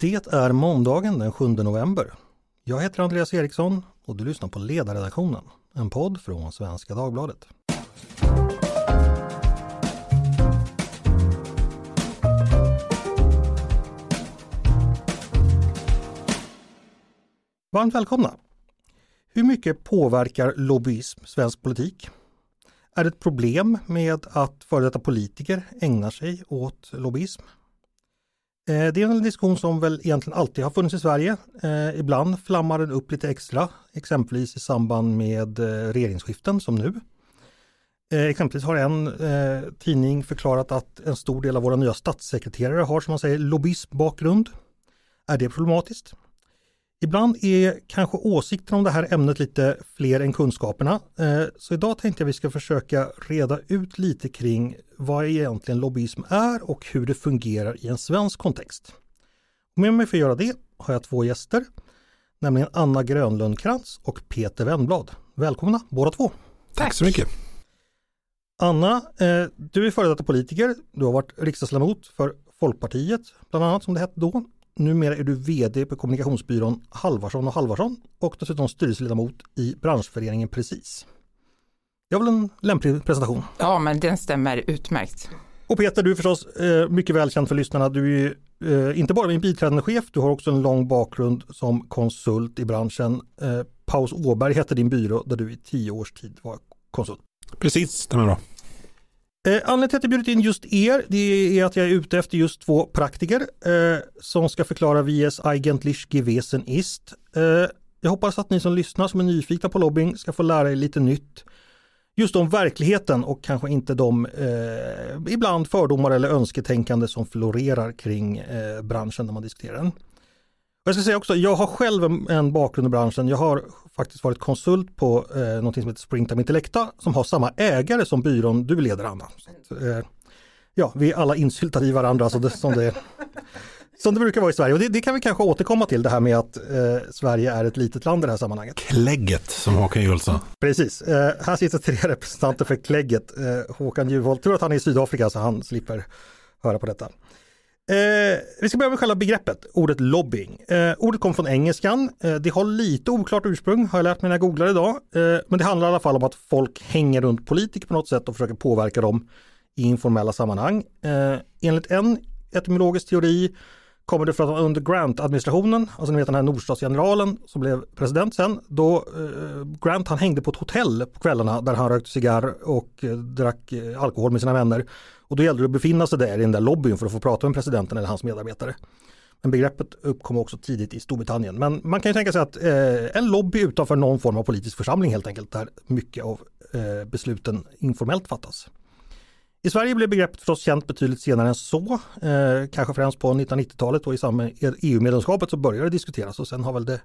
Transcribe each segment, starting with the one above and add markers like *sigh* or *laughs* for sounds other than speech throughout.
Det är måndagen den 7 november. Jag heter Andreas Eriksson och du lyssnar på Ledarredaktionen, en podd från Svenska Dagbladet. Varmt välkomna! Hur mycket påverkar lobbyism svensk politik? Är det ett problem med att före detta politiker ägnar sig åt lobbyism? Eh, det är en diskussion som väl egentligen alltid har funnits i Sverige. Eh, ibland flammar den upp lite extra, exempelvis i samband med eh, regeringsskiften som nu. Exempelvis har en tidning förklarat att en stor del av våra nya statssekreterare har som man säger lobbyismbakgrund. Är det problematiskt? Ibland är kanske åsikten om det här ämnet lite fler än kunskaperna. Eh, så idag tänkte jag vi ska försöka reda ut lite kring vad egentligen lobbyism är och hur det fungerar i en svensk kontext. med mig för att göra det har jag två gäster, nämligen Anna Grönlundkrantz och Peter Wennblad. Välkomna båda två! Tack så mycket! Anna, eh, du är före detta politiker. Du har varit riksdagsledamot för Folkpartiet, bland annat som det hette då. Numera är du VD på kommunikationsbyrån Halvarsson och Halvarsson och dessutom styrelseledamot i branschföreningen Precis. Det var väl en lämplig presentation? Ja, men den stämmer utmärkt. Och Peter, du är förstås eh, mycket välkänd för lyssnarna. Du är eh, inte bara en biträdande chef, du har också en lång bakgrund som konsult i branschen. Eh, Paus Åberg hette din byrå där du i tio års tid var konsult. Precis, stämmer bra. Eh, anledningen till att jag bjudit in just er det är att jag är ute efter just två praktiker eh, som ska förklara wie es eigentlich gewesen ist. Eh, jag hoppas att ni som lyssnar som är nyfikna på lobbying ska få lära er lite nytt just om verkligheten och kanske inte de eh, ibland fördomar eller önsketänkande som florerar kring eh, branschen när man diskuterar den. Jag ska säga också, jag har själv en, bakgrund i branschen. Jag har faktiskt varit konsult på eh, något som heter Springtime Intellecta som har samma ägare som byrån du leder Anna. Så, eh, ja, vi är alla insyltade i varandra så det, som, det, som det brukar vara i Sverige. Och det, det kan vi kanske återkomma till det här med att eh, Sverige är ett litet land i det här sammanhanget. Klägget som Håkan Juholt sa. Precis, eh, här sitter tre representanter för Klägget. Eh, Håkan Juholt, tur att han är i Sydafrika så han slipper höra på detta. Eh, vi ska börja med själva begreppet, ordet lobbying. Eh, ordet kommer från engelskan. Eh, det har lite oklart ursprung, har jag lärt mig när jag googlar idag. Eh, men det handlar i alla fall om att folk hänger runt politiker på något sätt och försöker påverka dem i informella sammanhang. Eh, enligt en etymologisk teori kommer det från under Grant-administrationen, alltså ni vet den här nordstatsgeneralen som blev president sen. Då eh, Grant han hängde på ett hotell på kvällarna där han rökte cigarr och eh, drack eh, alkohol med sina vänner. Och då gällde det att befinna sig där i den där lobbyn för att få prata med presidenten eller hans medarbetare. Men begreppet uppkom också tidigt i Storbritannien. Men man kan ju tänka sig att eh, en lobby utanför någon form av politisk församling helt enkelt där mycket av eh, besluten informellt fattas. I Sverige blev begreppet förstås känt betydligt senare än så. Eh, kanske främst på 1990-talet och i samband med EU-medlemskapet e så började det diskuteras och sen har väl det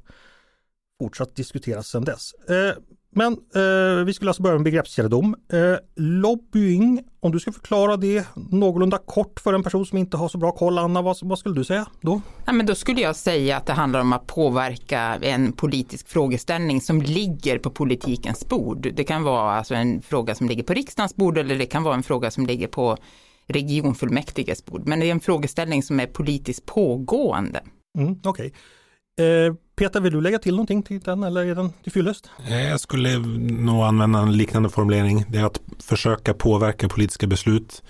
fortsatt diskuteras sedan dess. Eh, men eh, vi skulle alltså börja med begreppskännedom. Eh, lobbying, om du ska förklara det någorlunda kort för en person som inte har så bra koll, Anna, vad, vad skulle du säga då? Ja, men då skulle jag säga att det handlar om att påverka en politisk frågeställning som ligger på politikens bord. Det kan vara alltså en fråga som ligger på riksdagens bord eller det kan vara en fråga som ligger på regionfullmäktiges bord. Men det är en frågeställning som är politiskt pågående. Mm, Okej. Okay. Eh, Peter, vill du lägga till någonting till den eller är den till fyllest? Jag skulle nog använda en liknande formulering. Det är att försöka påverka politiska beslut.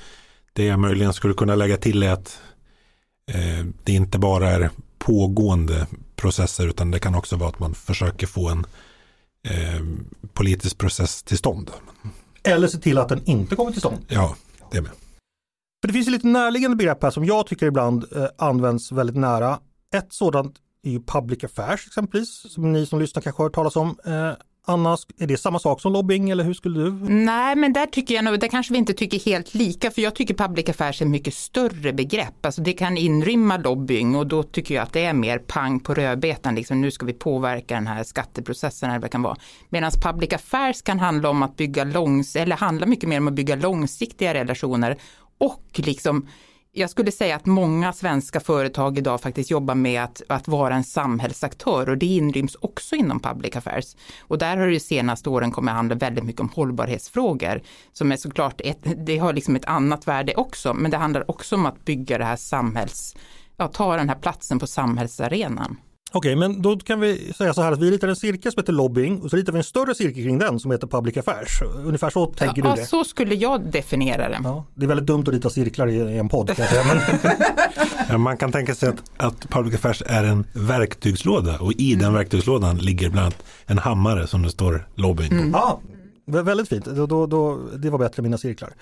Det jag möjligen skulle kunna lägga till är att eh, det inte bara är pågående processer utan det kan också vara att man försöker få en eh, politisk process till stånd. Eller se till att den inte kommer till stånd. Ja, det med. För det finns ju lite närliggande begrepp här som jag tycker ibland eh, används väldigt nära. Ett sådant är ju public affairs exempelvis, som ni som lyssnar kanske har hört talas om. Eh, Anna, är det samma sak som lobbying eller hur skulle du? Nej, men där tycker jag nog, där kanske vi inte tycker helt lika, för jag tycker public affairs är ett mycket större begrepp. Alltså det kan inrymma lobbying och då tycker jag att det är mer pang på rödbetan, liksom nu ska vi påverka den här skatteprocessen eller vad det kan vara. Medan public affairs kan handla om att bygga långs, eller handla mycket mer om att bygga långsiktiga relationer och liksom jag skulle säga att många svenska företag idag faktiskt jobbar med att, att vara en samhällsaktör och det inryms också inom public affairs. Och där har det de senaste åren kommit att handla väldigt mycket om hållbarhetsfrågor som är såklart, ett, det har liksom ett annat värde också, men det handlar också om att bygga det här samhälls ja, ta den här platsen på samhällsarenan. Okej, men då kan vi säga så här att vi ritar en cirkel som heter lobbying och så ritar vi en större cirkel kring den som heter public affairs. Ungefär så tänker ja, du det? så skulle jag definiera det. Ja, det är väldigt dumt att rita cirklar i, en podd. Kan säga, men... *laughs* Ja, man kan tänka sig att, att public affairs är en verktygslåda och i den verktygslådan ligger bland annat en hammare som det står lobbying på. Ja, vä- väldigt fint. Då, då, då, det var bättre än mina cirklar.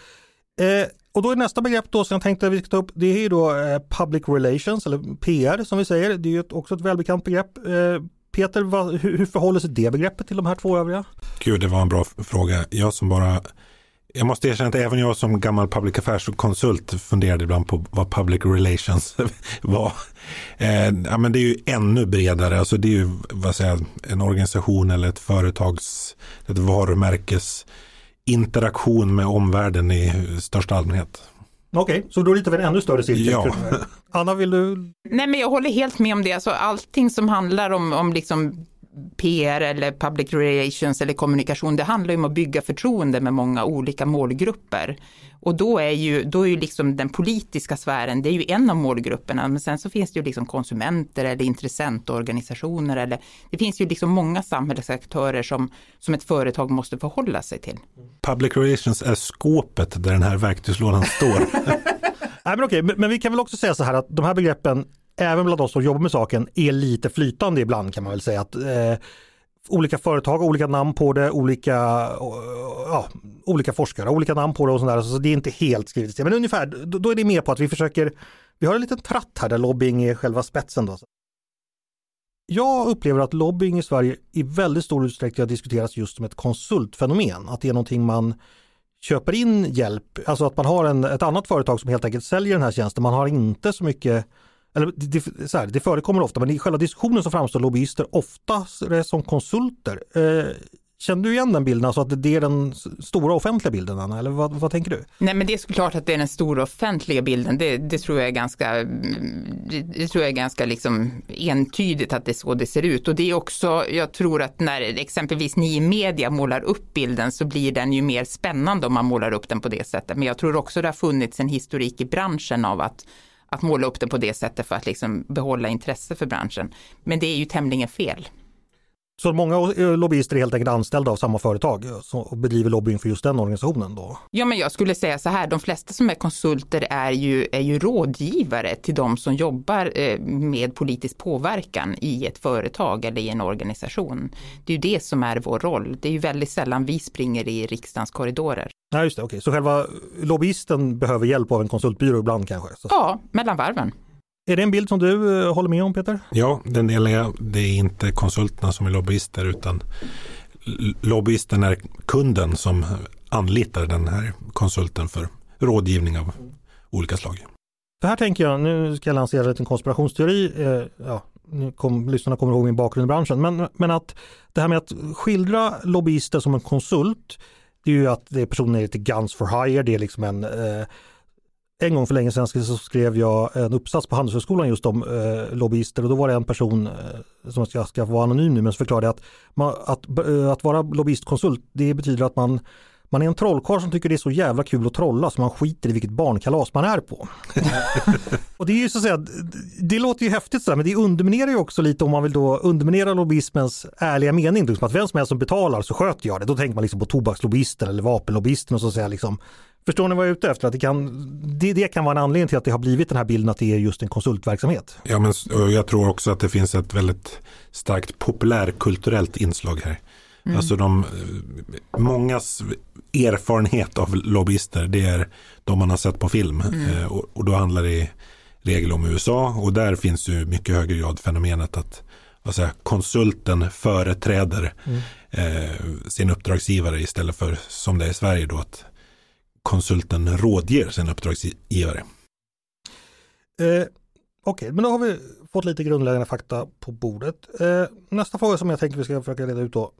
Eh, och då är nästa begrepp då som jag tänkte att vi ska ta upp, det är ju då eh, public relations eller PR som vi säger. Det är ju ett, också ett välbekant begrepp. Eh, Peter, vad, hur, hur förhåller sig det begreppet till de här två övriga? Gud, det var en bra fråga. Jag som bara jag måste erkänna att även jag som gammal public affairs-konsult funderade ibland på vad public relations *laughs* var. Eh, ja, men det är ju ännu bredare, alltså det är ju vad säger, en organisation eller ett företags, ett varumärkes interaktion med omvärlden i största allmänhet. Okej, så då ritar vi en ännu större cirkel. Ja. *laughs* Anna, vill du? Nej men jag håller helt med om det, alltså allting som handlar om, om liksom PR eller public relations eller kommunikation, det handlar ju om att bygga förtroende med många olika målgrupper. Och då är ju, då är ju liksom den politiska sfären, det är ju en av målgrupperna, men sen så finns det ju liksom konsumenter eller intressentorganisationer eller det finns ju liksom många samhällsaktörer som, som ett företag måste förhålla sig till. Public relations är skåpet där den här verktygslådan står. *laughs* Nej men okej, men, men vi kan väl också säga så här att de här begreppen, även bland oss som jobbar med saken, är lite flytande ibland kan man väl säga. att eh, Olika företag har olika namn på det, olika, eh, ja, olika forskare har olika namn på det och sådär. Så det är inte helt skrivet. Men ungefär, då, då är det mer på att vi försöker, vi har en liten tratt här där lobbying är själva spetsen. Då. Jag upplever att lobbying i Sverige i väldigt stor utsträckning har diskuterats just som ett konsultfenomen. Att det är någonting man köper in hjälp, alltså att man har en, ett annat företag som helt enkelt säljer den här tjänsten. Man har inte så mycket, eller det, det, så här, det förekommer ofta, men i själva diskussionen så framstår lobbyister ofta som konsulter. Eh, känner du igen den bilden, alltså att det är den stora offentliga bilden Anna, eller vad, vad tänker du? Nej men det är såklart att det är den stora offentliga bilden, det, det tror jag är ganska, det, det tror jag är ganska liksom entydigt att det är så det ser ut. Och det är också, jag tror att när exempelvis ni i media målar upp bilden så blir den ju mer spännande om man målar upp den på det sättet. Men jag tror också det har funnits en historik i branschen av att att måla upp den på det sättet för att liksom behålla intresse för branschen. Men det är ju tämligen fel. Så många lobbyister är helt enkelt anställda av samma företag eh, och bedriver lobbying för just den organisationen då? Ja, men jag skulle säga så här, de flesta som är konsulter är ju, är ju rådgivare till de som jobbar eh, med politisk påverkan i ett företag eller i en organisation. Det är ju det som är vår roll. Det är ju väldigt sällan vi springer i riksdagens korridorer. Nej, just det, okej. Så själva lobbyisten behöver hjälp av en konsultbyrå ibland kanske? Så. Ja, mellan varven. Är det en bild som du eh, håller med om Peter? Ja, den delar jag. Det är inte konsulterna som är lobbyister utan lobbyisten är kunden som anlitar den här konsulten för rådgivning av olika slag. För här tänker jag, nu ska jag lansera en konspirationsteori, eh, ja, nu kom, lyssnarna kommer ihåg min bakgrund i branschen, men, men att det här med att skildra lobbyister som en konsult, det är ju att det är personer Guns for Hire, det är liksom en eh, en gång för länge sedan så skrev jag en uppsats på Handelshögskolan just om eh, lobbyister. Och då var det en person eh, som ska, ska vara anonym nu men som förklarade att, man, att, eh, att vara lobbyistkonsult det betyder att man man är en trollkarl som tycker det är så jävla kul att trolla så man skiter i vilket barnkalas man är på. *laughs* och det är ju så att säga, det- låter ju häftigt sådär men det underminerar ju också lite om man vill då underminera lobbyismens ärliga mening. Liksom att vem som helst som betalar så sköter jag det. Då tänker man liksom på tobakslobbyister eller vapenlobbyisten och så säga liksom Förstår ni vad jag är ute efter? Att det, kan, det, det kan vara en anledning till att det har blivit den här bilden att det är just en konsultverksamhet. Ja, men jag tror också att det finns ett väldigt starkt populärkulturellt inslag här. Alltså de, mångas erfarenhet av lobbyister, det är de man har sett på film. Eh, Och, och då handlar det i regel om USA och där finns ju mycket högre grad fenomenet att vad säger, konsulten företräder eh, sin uppdragsgivare istället för som det är i Sverige då att konsulten rådger sin uppdragsgivare. Eh, Okej, men då har vi fått lite grundläggande fakta på bordet. Eh, nästa fråga som jag tänker vi ska försöka reda ut då.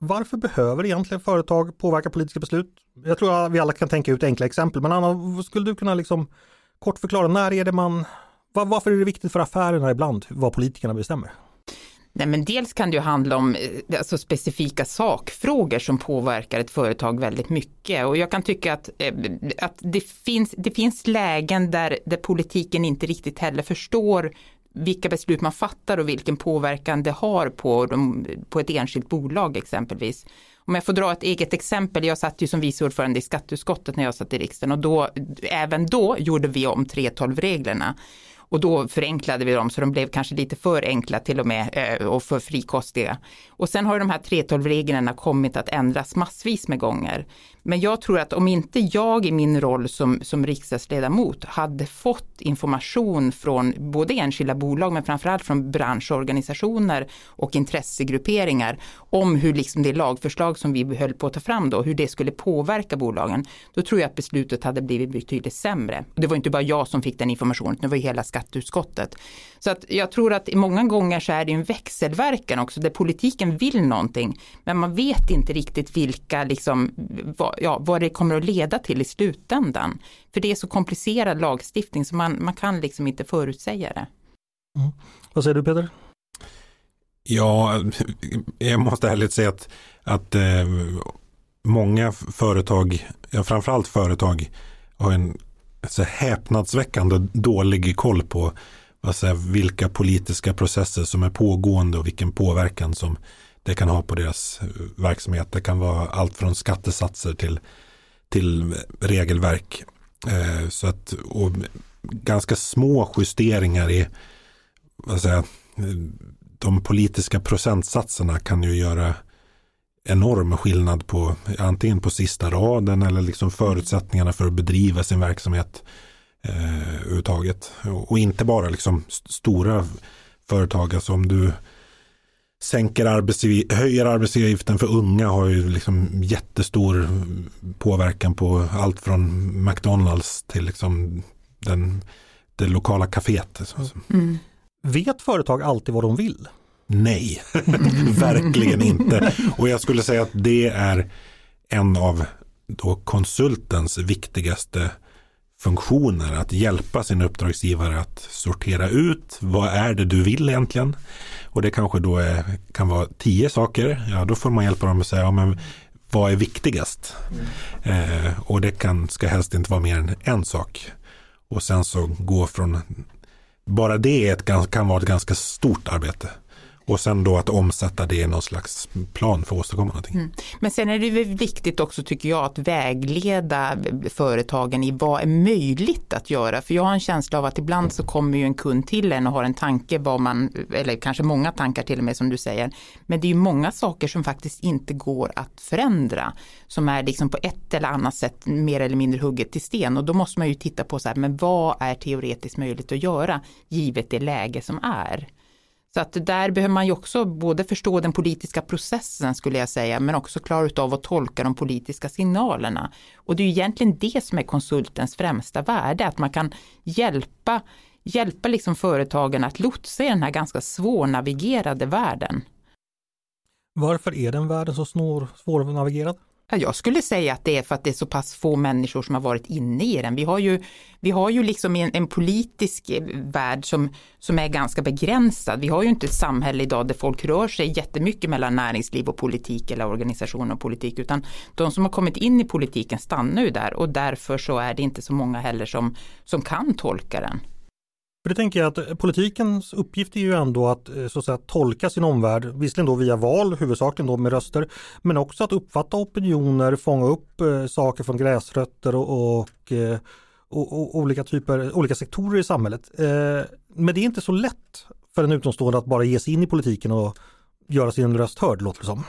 Varför behöver egentligen företag påverka politiska beslut? Jag tror att vi alla kan tänka ut enkla exempel, men Anna, skulle du kunna liksom kort förklara när är det man, var, varför är det viktigt för affärerna ibland vad politikerna bestämmer? Nej, men dels kan det ju handla om eh, alltså, specifika sakfrågor som påverkar ett företag väldigt mycket. Och jag kan tycka att, eh, att det, finns, det finns lägen där, där politiken inte riktigt heller förstår vilka beslut man fattar och vilken påverkan det har på, de, på ett enskilt bolag exempelvis. Om jag får dra ett eget exempel, jag satt ju som vice ordförande i skatteutskottet när jag satt i riksdagen och då, även då gjorde vi om 3.12-reglerna. Och då förenklade vi dem så de blev kanske lite för enkla till och med eh, och för frikostiga. Och sen har de här 3.12-reglerna kommit att ändras massvis med gånger. Men jag tror att om inte jag i min roll som, som riksdagsledamot hade fått information från både enskilda bolag men framförallt från branschorganisationer och intressegrupperingar om hur liksom det lagförslag som vi höll på att ta fram då, hur det skulle påverka bolagen, då tror jag att beslutet hade blivit betydligt sämre. Det var inte bara jag som fick den informationen, det var ju hela skatteutskottet. Så att jag tror att många gånger så är det en växelverkan också, där politiken vill någonting, men man vet inte riktigt vilka, liksom, vad, ja, vad det kommer att leda till i slutändan. För det är så komplicerad lagstiftning så man, man kan liksom inte förutsäga det. Mm. Vad säger du Peter? Ja, jag måste ärligt säga att, att eh, många företag, ja framförallt företag, har en så häpnadsväckande dålig koll på vad säga, vilka politiska processer som är pågående och vilken påverkan som det kan ha på deras eh, verksamhet. Det kan vara allt från skattesatser till, till regelverk. Eh, så att, och ganska små justeringar i vad säger, eh, de politiska procentsatserna kan ju göra enorm skillnad på antingen på sista raden eller liksom förutsättningarna för att bedriva sin verksamhet eh, överhuvudtaget. Och, och inte bara liksom stora företag, alltså om du sänker arbetsgiv höjer arbetsgivaravgiften för unga har ju liksom jättestor påverkan på allt från McDonalds till liksom den, det lokala kaféet. Mm. Vet företag alltid vad de vill? Nej, *laughs* verkligen inte. Och jag skulle säga att det är en av då konsultens viktigaste funktioner att hjälpa sin uppdragsgivare att sortera ut vad är det du vill egentligen. Och det kanske då är, kan vara tio saker. Ja, då får man hjälpa dem att säga ja, men vad är viktigast? Mm. Eh, och det kan, ska helst inte vara mer än en sak. Och sen så gå från, bara det ett, kan vara ett ganska stort arbete. Och sen då att omsätta det i någon slags plan för att åstadkomma någonting. Mm. Men sen är det viktigt också tycker jag att vägleda företagen i vad är möjligt att göra. För jag har en känsla av att ibland så kommer ju en kund till en och har en tanke vad man, eller kanske många tankar till och med som du säger. Men det är ju många saker som faktiskt inte går att förändra. Som är liksom på ett eller annat sätt mer eller mindre hugget i sten. Och då måste man ju titta på så här, men vad är teoretiskt möjligt att göra givet det läge som är. Så att där behöver man ju också både förstå den politiska processen skulle jag säga, men också klara av att tolka de politiska signalerna. Och det är ju egentligen det som är konsultens främsta värde, att man kan hjälpa, hjälpa liksom företagen att lotsa i den här ganska svårnavigerade världen. Varför är den världen så svårnavigerad? Jag skulle säga att det är för att det är så pass få människor som har varit inne i den. Vi har ju, vi har ju liksom en, en politisk eh, värld som, som är ganska begränsad. Vi har ju inte ett samhälle idag där folk rör sig jättemycket mellan näringsliv och politik eller organisation och politik utan de som har kommit in i politiken stannar ju där och därför så är det inte så många heller som, som kan tolka den. För det tänker jag att eh, politikens uppgift är ju ändå att, eh, så att säga, tolka sin omvärld, visserligen då via val, huvudsakligen då med röster, men också att uppfatta opinioner, fånga upp eh, saker från gräsrötter och, och, eh, och, och, olika typer, olika sektorer i samhället. Eh, men det är inte så lätt för en utomstående att bara ge sig in i politiken och göra sin röst hörd, låter det som.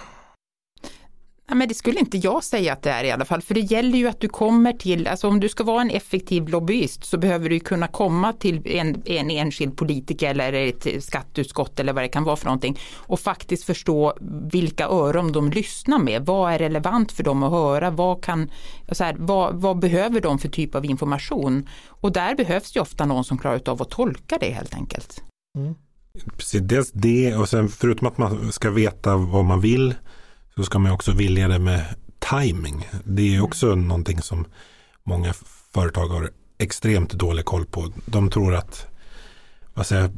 Ja, men det skulle inte jag säga att det är i alla fall, för det gäller ju att du kommer till, alltså om du ska vara en effektiv lobbyist så behöver du kunna komma till en, en enskild politiker eller ett skatteutskott eller vad det kan vara för någonting och faktiskt förstå vilka öron de lyssnar med. Vad är relevant för dem att höra? Vad, kan, så här, vad, vad behöver de för typ av information? Och där behövs ju ofta någon som klarar av att tolka det helt enkelt. Mm. Precis, dels det och sen förutom att man ska veta vad man vill så ska man också vilja det med timing. Det är också mm. någonting som många företag har extremt dålig koll på. De tror att vad säger,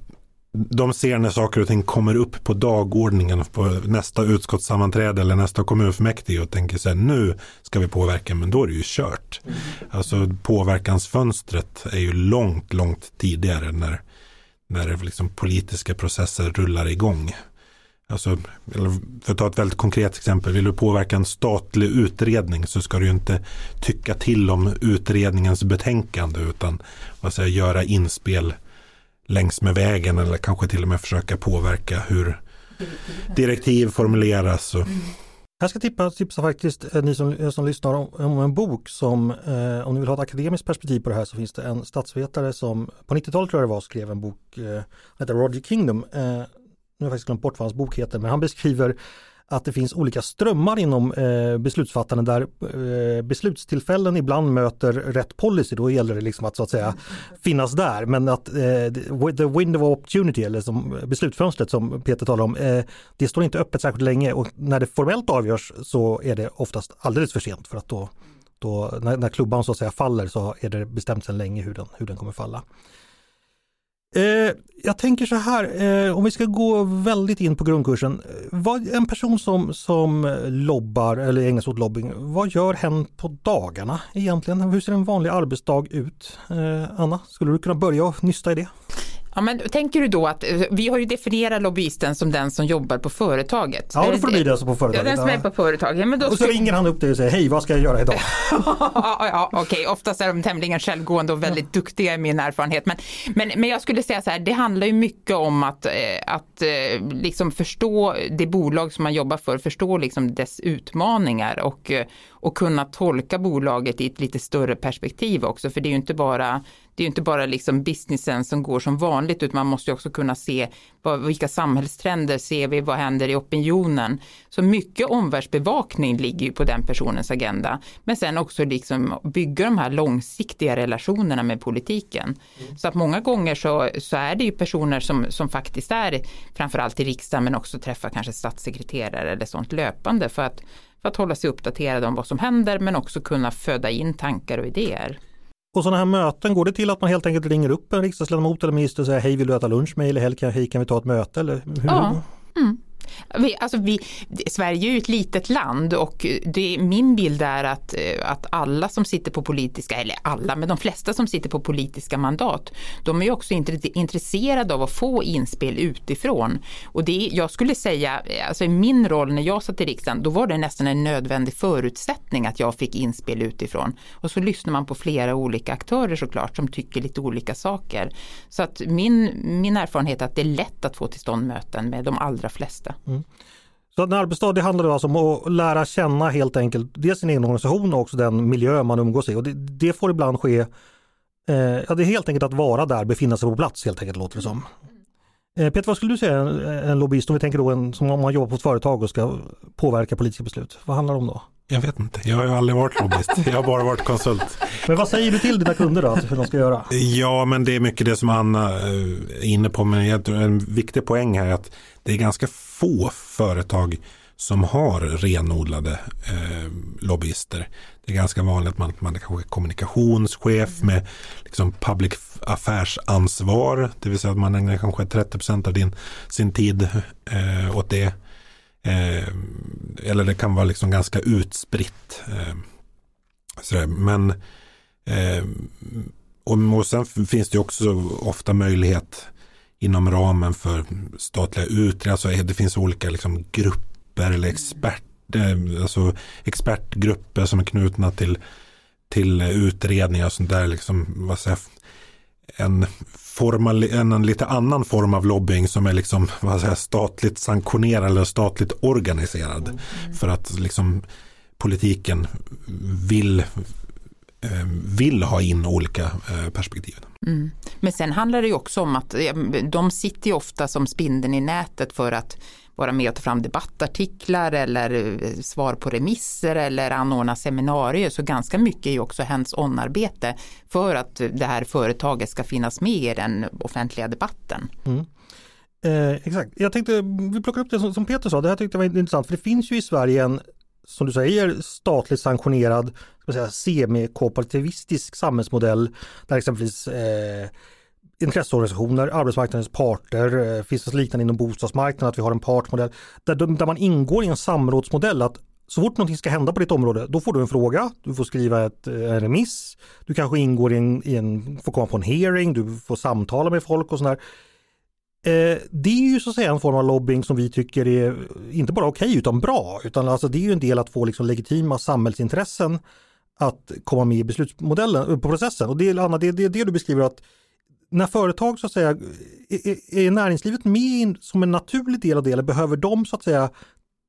de ser när saker och ting kommer upp på dagordningen på nästa utskottssammanträde eller nästa kommunfullmäktige och tänker så här nu ska vi påverka men då är det ju kört. Mm. Alltså påverkansfönstret är ju långt, långt tidigare när, när liksom politiska processer rullar igång. Alltså, för att ta ett väldigt konkret exempel, vill du påverka en statlig utredning så ska du inte tycka till om utredningens betänkande utan vad säger, göra inspel längs med vägen eller kanske till och med försöka påverka hur direktiv formuleras. Och... Mm. Jag ska tippa, tipsa faktiskt eh, ni som, eh, som lyssnar om, om en bok som, eh, om ni vill ha ett akademiskt perspektiv på det här så finns det en statsvetare som på 90-talet tror jag det var skrev en bok, eh, heter Roger Kingdom. Eh, nu har jag faktiskt glömt bort vad hans bok heter, men han beskriver att det finns olika strömmar inom eh, beslutsfattande där eh, beslutstillfällen ibland möter rätt policy. Då gäller det liksom att så att säga finnas där. Men att eh, the window of opportunity eller som eh, beslutsfönstret som Peter talar om, eh, det står inte öppet särskilt länge och när det formellt avgörs så är det oftast alldeles för sent för att då, då när, när klubban så att säga faller så är det bestämt sedan länge hur den, hur den kommer falla. Eh, jag tänker så här, eh, om vi ska gå väldigt in på grundkursen. Eh, vad, en person som, som lobbar eller ägnar sig åt lobbying, vad gör hen på dagarna egentligen? Hur ser en vanlig arbetsdag ut? Eh, Anna, skulle du kunna börja och nysta i det? Ja, men tänker du då att eh, vi har ju definierat lobbyisten som den som jobbar på företaget. Ja, då får det bli den som på företaget. Ja, den som är på företaget. Men då och så ringer han upp dig och säger hej, vad ska jag göra idag? *laughs* ja, ja, Okej, okay. oftast är de tämligen självgående och väldigt ja. duktiga i min erfarenhet. Men, men, men jag skulle säga så här, det handlar ju mycket om att, eh, att eh, liksom förstå det bolag som man jobbar för, förstå liksom dess utmaningar och, och kunna tolka bolaget i ett lite större perspektiv också. För det är ju inte bara det är inte bara liksom businessen som går som vanligt utan man måste också kunna se vad, vilka samhällstrender ser vi, vad händer i opinionen. Så mycket omvärldsbevakning ligger ju på den personens agenda. Men sen också liksom bygga de här långsiktiga relationerna med politiken. Mm. Så att många gånger så, så är det ju personer som, som faktiskt är framförallt i riksdagen men också träffar kanske statssekreterare eller sånt löpande för att för att hålla sig uppdaterade om vad som händer men också kunna föda in tankar och idéer. På sådana här möten, går det till att man helt enkelt ringer upp en riksdagsledamot eller minister och säger hej vill du äta lunch med eller hej kan vi ta ett möte? Eller hur? Ja. Mm. Vi, alltså vi, Sverige är ju ett litet land och det, min bild är att, eh, att alla som sitter på politiska, eller alla, men de flesta som sitter på politiska mandat, de är ju också intresserade av att få inspel utifrån. Och det, jag skulle säga, eh, alltså i min roll när jag satt i riksdagen, då var det nästan en nödvändig förutsättning att jag fick inspel utifrån. Och så lyssnar man på flera olika aktörer såklart som tycker lite olika saker. Så att min, min erfarenhet är att det är lätt att få till stånd möten med de allra flesta. Mm. Så en arbetsdag det handlar alltså om att lära känna helt enkelt dels sin egen organisation och också den miljö man umgås i. Och det, det får ibland ske, eh, ja, det är helt enkelt att vara där, befinna sig på plats helt enkelt låter det som. Eh, Peter, vad skulle du säga en, en lobbyist, om vi tänker då en, som om man jobbar på ett företag och ska påverka politiska beslut, vad handlar det om då? Jag vet inte, jag har ju aldrig varit lobbyist. Jag har bara varit konsult. Men vad säger du till dina kunder då, hur de ska göra? Ja, men det är mycket det som Anna eh, är inne på. Men en viktig poäng här är att det är ganska få företag som har renodlade eh, lobbyister. Det är ganska vanligt att man, man är kommunikationschef med liksom public affärsansvar. Det vill säga att man ägnar kanske 30% av din, sin tid eh, åt det. Eh, eller det kan vara liksom ganska utspritt. Eh, Men eh, och, och sen finns det också ofta möjlighet inom ramen för statliga utredningar. Alltså eh, det finns olika liksom, grupper eller experter, alltså expertgrupper som är knutna till, till utredningar och sånt där. Liksom, vad säger, en, formal, en, lite annan form av lobbying som är liksom, vad säger, statligt sanktionerad eller statligt organiserad. Mm. För att liksom, politiken vill Eh, vill ha in olika eh, perspektiv. Mm. Men sen handlar det ju också om att de sitter ju ofta som spindeln i nätet för att vara med och ta fram debattartiklar eller eh, svar på remisser eller anordna seminarier. Så ganska mycket är ju också hands-on-arbete för att det här företaget ska finnas med i den offentliga debatten. Mm. Eh, exakt, jag tänkte vi plockar upp det som, som Peter sa, det här tyckte jag var intressant för det finns ju i Sverige en som du säger statligt sanktionerad semikooperativistisk samhällsmodell där exempelvis eh, intresseorganisationer, arbetsmarknadens parter, eh, finns det liknande inom bostadsmarknaden att vi har en partsmodell där, där man ingår i en samrådsmodell att så fort någonting ska hända på ditt område, då får du en fråga, du får skriva ett, eh, en remiss, du kanske ingår i en, i en, får komma på en hearing, du får samtala med folk och sådär. Eh, det är ju så att säga en form av lobbying som vi tycker är eh, inte bara okej okay, utan bra, utan alltså det är ju en del att få liksom legitima samhällsintressen att komma med i beslutsmodellen, på processen. Och det, Anna, det är det, det du beskriver att när företag så att säga, är, är näringslivet med som en naturlig del av det eller behöver de så att säga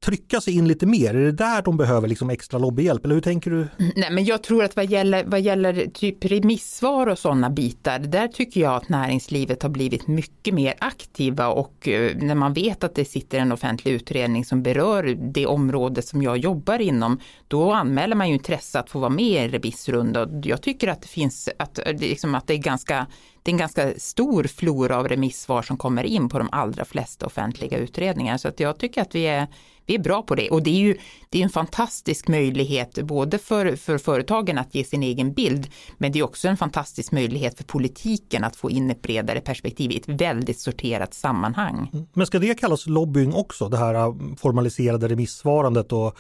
trycka sig in lite mer? Är det där de behöver liksom extra lobbyhjälp eller hur tänker du? Mm, nej men jag tror att vad gäller, vad gäller typ remissvar och sådana bitar, där tycker jag att näringslivet har blivit mycket mer aktiva och eh, när man vet att det sitter en offentlig utredning som berör det område som jag jobbar inom, då anmäler man ju intresse att få vara med i en remissrunda. Jag tycker att det finns, att, eh, liksom att det är ganska det är en ganska stor flora av remissvar som kommer in på de allra flesta offentliga utredningar. Så att jag tycker att vi är, vi är bra på det. Och det är ju det är en fantastisk möjlighet både för, för företagen att ge sin egen bild, men det är också en fantastisk möjlighet för politiken att få in ett bredare perspektiv i ett väldigt sorterat sammanhang. Mm. Men ska det kallas lobbying också, det här äh, formaliserade remissvarandet och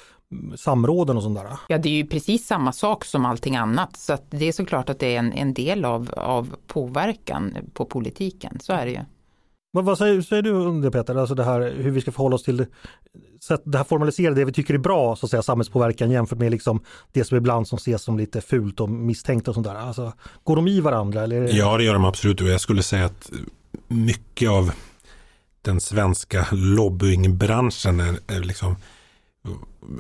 samråden och sånt där? Ja, det är ju precis samma sak som allting annat. Så att det är såklart att det är en, en del av, av påverkan på politiken. Så är det ju. Vad, vad säger, säger, du om det Peter, alltså det här hur vi ska förhålla oss till det, det här formaliserade, det vi tycker är bra så att säga samhällspåverkan jämfört med liksom det som ibland som ses som lite fult och misstänkt och sånt där. Alltså, går de i varandra? Eller? Ja det gör de absolut och jag skulle säga att mycket av den svenska lobbyingbranschen är, är liksom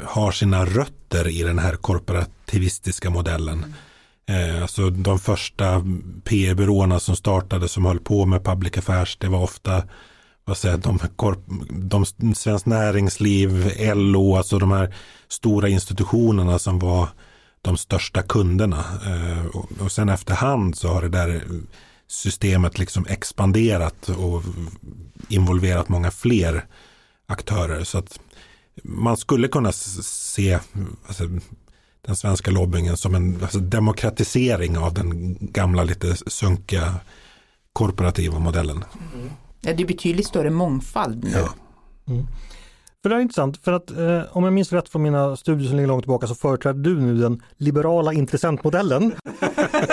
har sina rötter i den här korporativistiska modellen. Eh, alltså de första PR-byråerna som startade som höll på med public affairs, det var ofta vad säger, de, de, de Svenskt Näringsliv, LO, alltså de här stora institutionerna som var de största kunderna. Eh, och, och sen efterhand så har det där systemet liksom expanderat och involverat många fler aktörer. Så att man skulle kunna se alltså, den svenska lobbyingen som en alltså, demokratisering av den gamla lite sunkiga korporativa modellen. Mm. Ja, det är betydligt större mångfald nu. Ja. Mm. För det är intressant, för att eh, om jag minns rätt från mina studier som ligger långt tillbaka så företräder du nu den liberala intressentmodellen.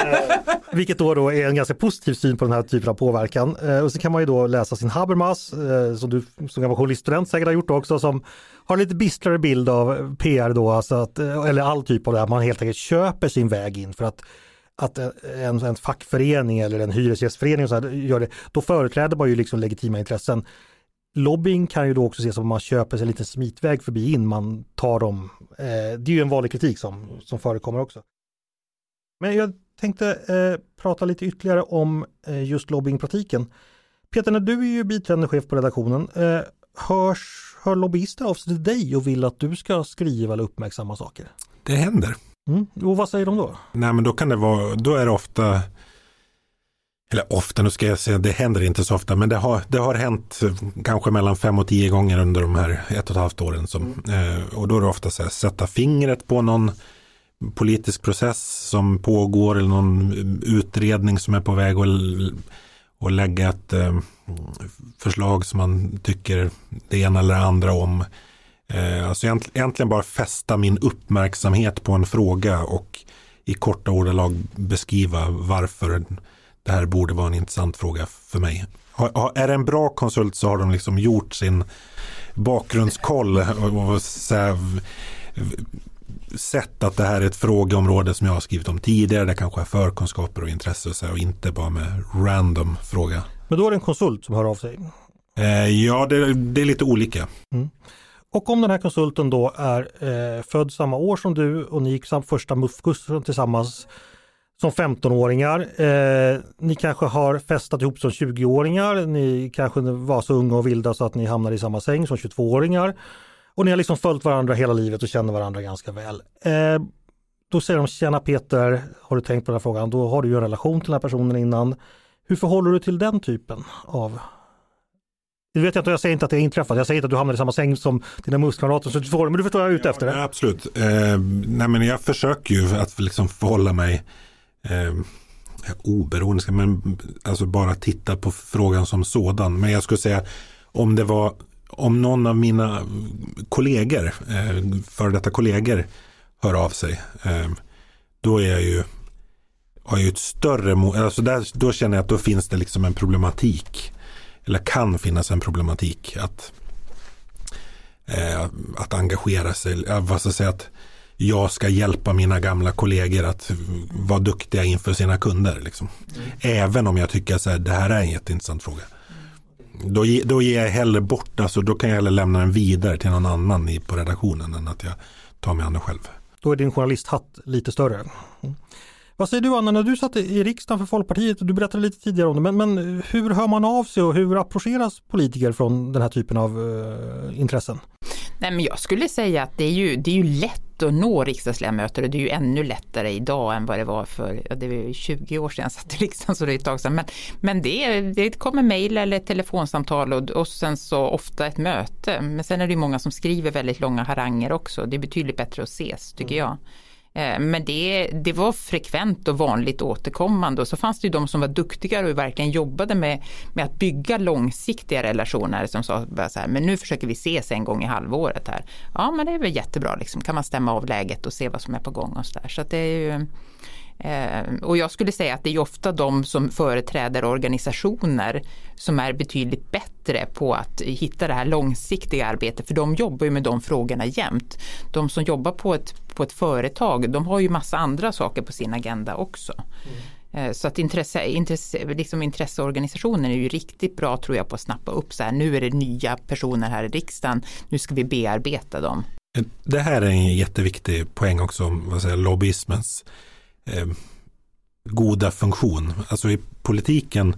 *laughs* Vilket då, då är en ganska positiv syn på den här typen av påverkan. Eh, och så kan man ju då läsa sin Habermas, eh, som du som gammal journaliststudent säkert har gjort också, som har en lite bistrare bild av PR då, alltså att, eh, eller all typ av det här, man helt enkelt köper sin väg in för att att en, en fackförening eller en hyresgästförening så här, gör det, då företräder man ju liksom legitima intressen. Lobbying kan ju då också ses som att man köper sig en liten smitväg förbi in, man tar dem. Eh, det är ju en vanlig kritik som, som förekommer också. Men jag tänkte eh, prata lite ytterligare om eh, just lobbyingpraktiken. Peter, när du är ju biträdande chef på redaktionen, eh, hörs, hör lobbyister av sig till dig och vill att du ska skriva eller uppmärksamma saker? Det händer. Mm. Och vad säger de då? Nej men då kan det vara, då är det ofta eller ofta, nu ska jag säga, det händer inte så ofta, men det har, det har hänt kanske mellan fem och tio gånger under de här ett och ett halvt åren. Som, mm. eh, och då är det ofta så här, sätta fingret på någon politisk process som pågår eller någon utredning som är på väg och, och lägga ett eh, förslag som man tycker det ena eller andra om. Eh, alltså egentligen bara fästa min uppmärksamhet på en fråga och i korta ordalag beskriva varför det här borde vara en intressant fråga för mig. Är det en bra konsult så har de liksom gjort sin bakgrundskoll och, och sett att det här är ett frågeområde som jag har skrivit om tidigare. Det kanske är förkunskaper och intresse och, inte bara med random fråga. Men då är det en konsult som hör av sig? Eh, ja, det, det, är lite olika. Mm. Och om den här konsulten då är eh, född samma år som du och ni gick första MUF-kursen tillsammans som 15-åringar. Eh, ni kanske har festat ihop som 20-åringar. Ni kanske var så unga och vilda så att ni hamnade i samma säng som 22-åringar. Och ni har liksom följt varandra hela livet och känner varandra ganska väl. Eh, då säger de, tjena Peter, har du tänkt på den här frågan? Då har du ju en relation till den här personen innan. Hur förhåller du till den typen av du vet jag inte, jag säger inte att det är inträffat. Jag säger inte att du hamnar i samma säng som dina muskkamrater som 22 men du förstår vad jag är ute efter. Ja, absolut. Eh, nej, men jag försöker ju att liksom förhålla mig eh, oberoende, men alltså bara titta på frågan som sådan. Men jag skulle säga om det var om någon av mina kollegor, eh, före detta kollegor, hör av sig, eh, då är jag ju har ju ett större, alltså där, då känner jag att då finns det liksom en problematik. Eller kan finnas en problematik att, eh, att engagera sig. Vad ska jag säga att jag ska hjälpa mina gamla kollegor att vara duktiga inför sina kunder. Liksom. Mm. Även om jag tycker att det här är en jätteintressant fråga. Då, då ger jag hellre bort, alltså, då kan jag hellre lämna den vidare till någon annan i, på redaktionen än att jag tar mig an det själv. Då är din journalisthatt lite större. Mm. Vad säger du Anna, när du satt i riksdagen för Folkpartiet, du berättade lite tidigare om det, men, men hur hör man av sig och hur approcheras politiker från den här typen av uh, intressen? Nej, men jag skulle säga att det är, ju, det är ju lätt att nå riksdagsledamöter och det är ju ännu lättare idag än vad det var för, ja, det var 20 år sedan jag satt i riksdagen så det är ett tag sedan. Men, men det, det kommer mejl eller telefonsamtal och, och sen så ofta ett möte. Men sen är det många som skriver väldigt långa haranger också. Det är betydligt bättre att ses tycker mm. jag. Eh, men det, det var frekvent och vanligt återkommande och så fanns det ju de som var duktigare och verkligen jobbade med, med att bygga långsiktiga relationer som sa så här, men nu försöker vi ses en gång i halvåret här. Ja men det är väl jättebra, liksom. kan man stämma av läget och se vad som är på gång och så där. Så det är ju, och jag skulle säga att det är ofta de som företräder organisationer som är betydligt bättre på att hitta det här långsiktiga arbetet, för de jobbar ju med de frågorna jämt. De som jobbar på ett, på ett företag, de har ju massa andra saker på sin agenda också. Mm. Så att intresse, intresse, liksom intresseorganisationen är ju riktigt bra tror jag på att snappa upp så här, nu är det nya personer här i riksdagen, nu ska vi bearbeta dem. Det här är en jätteviktig poäng också om vad säger, lobbyismens eh, goda funktion. Alltså i politiken,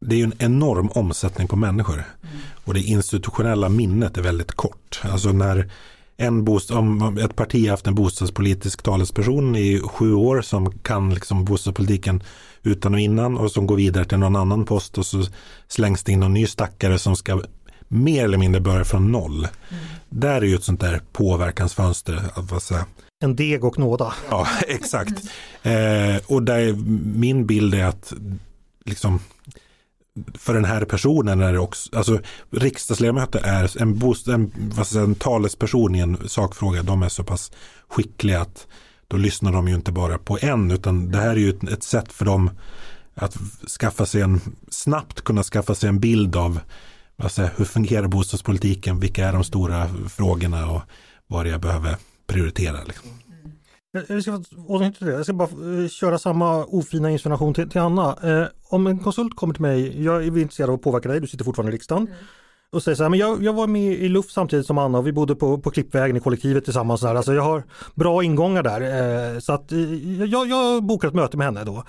det är ju en enorm omsättning på människor. Mm. Och det institutionella minnet är väldigt kort. Alltså när en bost, om ett parti har haft en bostadspolitisk talesperson i sju år som kan liksom bostadspolitiken utan och innan och som går vidare till någon annan post och så slängs det in någon ny stackare som ska mer eller mindre börja från noll. Mm. Där är ju ett sånt där påverkansfönster. Att, vad säga, en deg och nåda. Ja, *laughs* exakt. Eh, och där min bild är att liksom för den här personen är det också, alltså riksdagsledamöter är en, bost, en, vad säga, en talesperson i en sakfråga, de är så pass skickliga att då lyssnar de ju inte bara på en, utan det här är ju ett, ett sätt för dem att skaffa sig en, snabbt kunna skaffa sig en bild av vad säger, hur fungerar bostadspolitiken, vilka är de stora frågorna och vad det jag behöver prioritera. Liksom. Jag ska, jag ska bara eh, köra samma ofina insinuation till, till Anna. Eh, om en konsult kommer till mig, jag är intresserad av att påverka dig, du sitter fortfarande i riksdagen. Mm. Och säger så här, men jag, jag var med i luft samtidigt som Anna och vi bodde på, på Klippvägen i kollektivet tillsammans. Där. Alltså jag har bra ingångar där. Eh, så att eh, jag, jag bokar ett möte med henne då.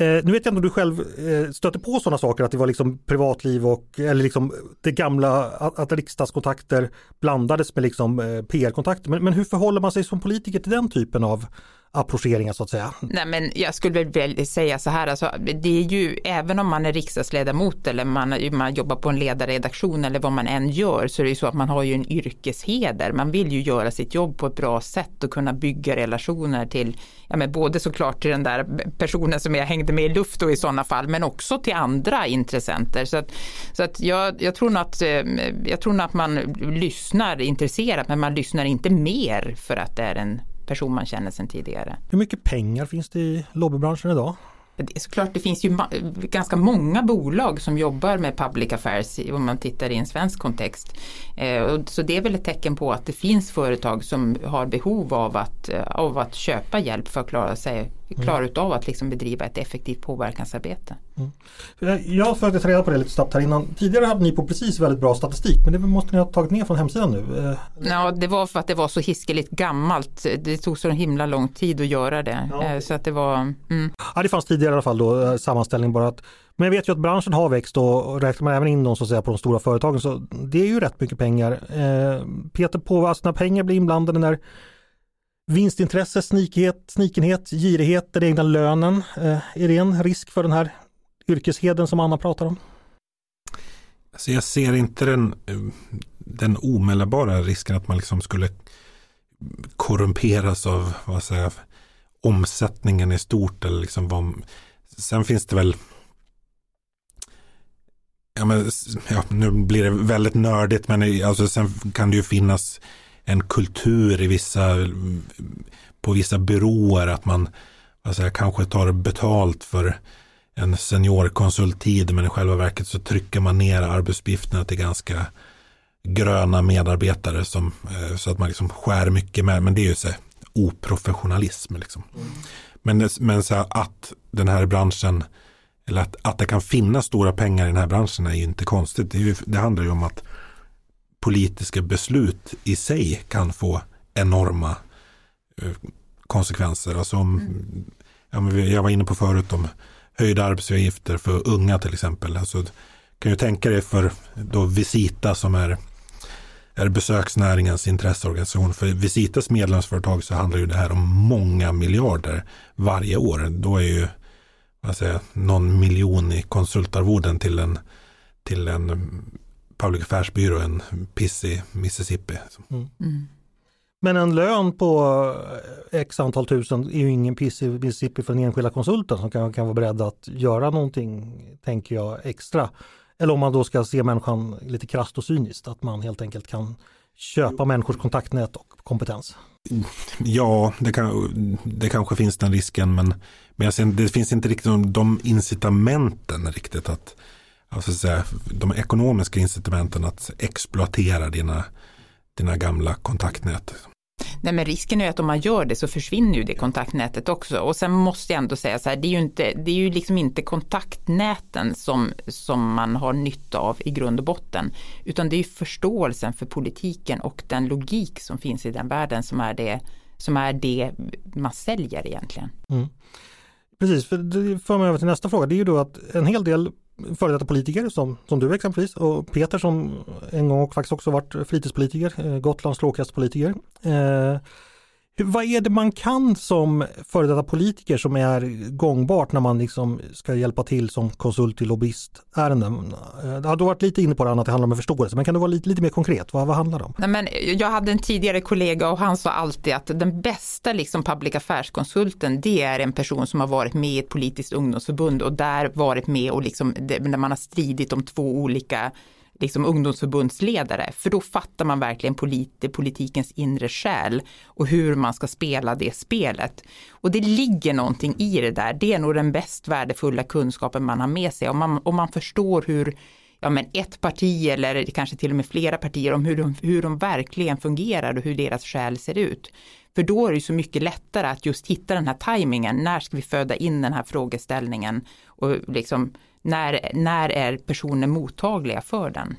Eh, nu vet jag inte om du själv stötte stöter på sådana saker, att det var liksom privatliv och eller liksom det gamla, att, att riksdagskontakter blandades med liksom eh, PR-kontakter. Men, men hur förhåller man sig som politiker till den typen av approcheringar så att säga? Nej men jag skulle väl säga så här, alltså, det är ju även om man är riksdagsledamot eller man, man jobbar på en ledarredaktion eller vad man än gör så är det ju så att man har ju en yrkesheder. Man vill ju göra sitt jobb på ett bra sätt och kunna bygga relationer till, ja men både såklart till den där personen som jag hängde med i luft och i sådana fall, men också till andra intressenter. Så att, så att jag, jag, tror nog att, eh, jag tror nog att man lyssnar intresserat, men man lyssnar inte mer för att det är en person man känner sedan tidigare. Hur mycket pengar finns det i lobbybranschen idag? Det är såklart, det finns ju ganska många bolag som jobbar med public affairs om man tittar i en svensk kontext. Eh, så det är väl ett tecken på att det finns företag som har behov av att, eh, av att köpa hjälp för att klara sig. Klara utav att liksom bedriva ett effektivt påverkansarbete. Mm. Jag försökte ta reda på det lite snabbt här innan. Tidigare hade ni på precis väldigt bra statistik men det måste ni ha tagit ner från hemsidan nu? Eh, ja, det var för att det var så hiskeligt gammalt. Det tog så himla lång tid att göra det. Ja. Eh, så att det var... Mm. Ja, det fanns tidigare i alla fall då eh, sammanställning bara att men jag vet ju att branschen har växt och räknar man även in dem så att säga på de stora företagen så det är ju rätt mycket pengar. Peter på alltså när pengar blir inblandade när Vinstintresse, snikhet, snikenhet, girighet, den egna lönen. Eh, Är det en risk för den här yrkesheden som Anna pratar om? Alltså jag ser inte den, eh, den omedelbara risken att man liksom skulle korrumperas av vad säger, omsättningen i stort. Eller liksom vad, sen finns det väl Ja, men, ja, nu blir det väldigt nördigt men alltså, sen kan det ju finnas en kultur i vissa på vissa byråer att man alltså, kanske tar betalt för en seniorkonsulttid men i själva verket så trycker man ner arbetsuppgifterna till ganska gröna medarbetare som, eh, så att man liksom skär mycket med. Men det är ju så här, oprofessionalism. Liksom. Mm. Men, men så här, att den här branschen eller att, att det kan finnas stora pengar i den här branschen är ju inte konstigt. Det, ju, det handlar ju om att politiska beslut i sig kan få enorma eh, konsekvenser. Alltså om, mm. ja, jag var inne på förut om höjda arbetsgivaravgifter för unga till exempel. Alltså, kan ju tänka dig för då Visita som är, är besöksnäringens intresseorganisation. För Visitas medlemsföretag så handlar ju det här om många miljarder varje år. Då är ju vad säger, någon miljon i konsultarvoden till en, till en public affairs-byrå, en piss i Mississippi. Mm. Mm. Men en lön på eh, x antal tusen är ju ingen piss i Mississippi för den enskilda konsulten som kan, kan vara beredd att göra någonting, tänker jag, extra. Eller om man då ska se människan lite krasst och cyniskt, att man helt enkelt kan köpa människors kontaktnät och kompetens. Ja, det, kan, det kanske finns den risken men, men jag ser, det finns inte riktigt de, de incitamenten riktigt att alltså säga, de ekonomiska incitamenten att exploatera dina, dina gamla kontaktnät. Nej men risken är att om man gör det så försvinner ju det kontaktnätet också. Och sen måste jag ändå säga så här, det är ju, inte, det är ju liksom inte kontaktnäten som, som man har nytta av i grund och botten. Utan det är förståelsen för politiken och den logik som finns i den världen som är det, som är det man säljer egentligen. Mm. Precis, för det för mig över till nästa fråga. Det är ju då att en hel del före detta politiker som, som du exempelvis och Peter som en gång faktiskt också varit fritidspolitiker, eh, Gotlands lågkastpolitiker. Eh, vad är det man kan som före detta politiker som är gångbart när man liksom ska hjälpa till som konsult i lobbyistärenden? Eh, du har varit lite inne på det, att det handlar om förståelse, men kan du vara lite, lite mer konkret? Vad, vad handlar det om? Nej, men jag hade en tidigare kollega och han sa alltid att den bästa liksom public affairs-konsulten det är en person som har varit med i ett politiskt ungdomsförbund och där varit med och liksom, när man har stridit om två olika liksom ungdomsförbundsledare, för då fattar man verkligen polit, politikens inre själ och hur man ska spela det spelet. Och det ligger någonting i det där, det är nog den bäst värdefulla kunskapen man har med sig. Om man, om man förstår hur ja, men ett parti eller kanske till och med flera partier om hur de, hur de verkligen fungerar och hur deras själ ser ut. För då är det så mycket lättare att just hitta den här tajmingen. När ska vi föda in den här frågeställningen? Och liksom när, när är personer mottagliga för den?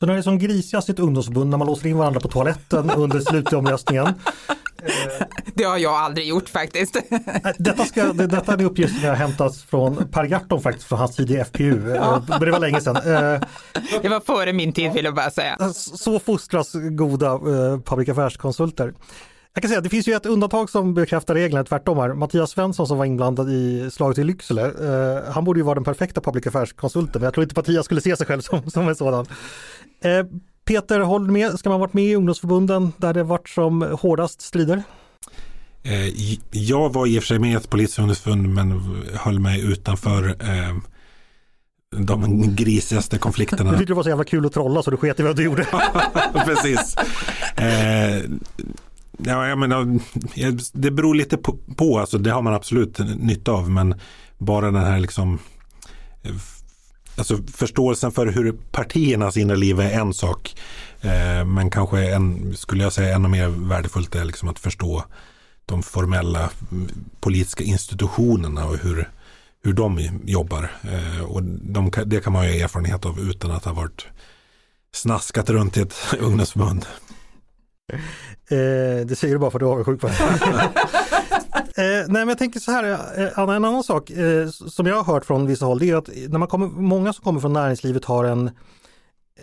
Så när det är som grisigast i ett ungdomsförbund när man låser in varandra på toaletten *laughs* under slutomröstningen. *laughs* Det har jag aldrig gjort faktiskt. *laughs* Detta, ska, detta är som jag hämtat från Per Gahrton faktiskt från hans tid i FPU. Ja. Men det var länge sedan. Eh, det var före min tid vill jag bara säga. Så fostras goda eh, public affairs-konsulter. Jag kan säga att det finns ju ett undantag som bekräftar reglerna, tvärtom här. Mattias Svensson som var inblandad i slaget i Lycksele, eh, han borde ju vara den perfekta public affairs-konsulten, men jag tror inte Mattias skulle se sig själv som, som en sådan. Eh, Peter, håller med? Ska man varit med i ungdomsförbunden där det varit som hårdast strider? Eh, jag var i och för sig med i ett politiskt ungdomsförbund men höll mig utanför eh, de grisigaste konflikterna. *laughs* Du tyckte det var så jävla kul att trolla så du sket i vad du gjorde. *laughs* Precis. Eh, Ja, jag menar, det beror lite på, på, alltså det har man absolut nytta av, men bara den här liksom eh, Alltså förståelsen för hur partiernas inre liv är en sak. Eh, men kanske en, skulle jag säga ännu mer värdefullt är liksom att förstå de formella mm, politiska institutionerna och hur, hur de jobbar. Eh, och de, det kan man ju ha erfarenhet av utan att ha varit snaskat runt i ett *laughs* ungdomsförbund. Eh, det säger du bara för att du är avundsjuk på Eh, nej men jag tänker så här, eh, Anna, en annan sak eh, som jag har hört från vissa håll det är att när man kommer, många som kommer från näringslivet har en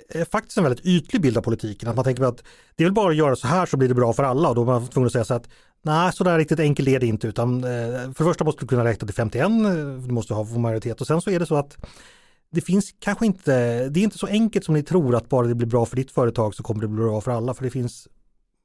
eh, faktiskt en väldigt ytlig bild av politiken. Att man tänker att det är väl bara att göra så här så blir det bra för alla. Och då är man tvungen att säga så att nej, så där riktigt enkelt är det inte. Utan eh, för det första måste du kunna räkna till 51, eh, du måste ha majoritet. Och sen så är det så att det finns kanske inte, det är inte så enkelt som ni tror att bara det blir bra för ditt företag så kommer det bli bra för alla. För det finns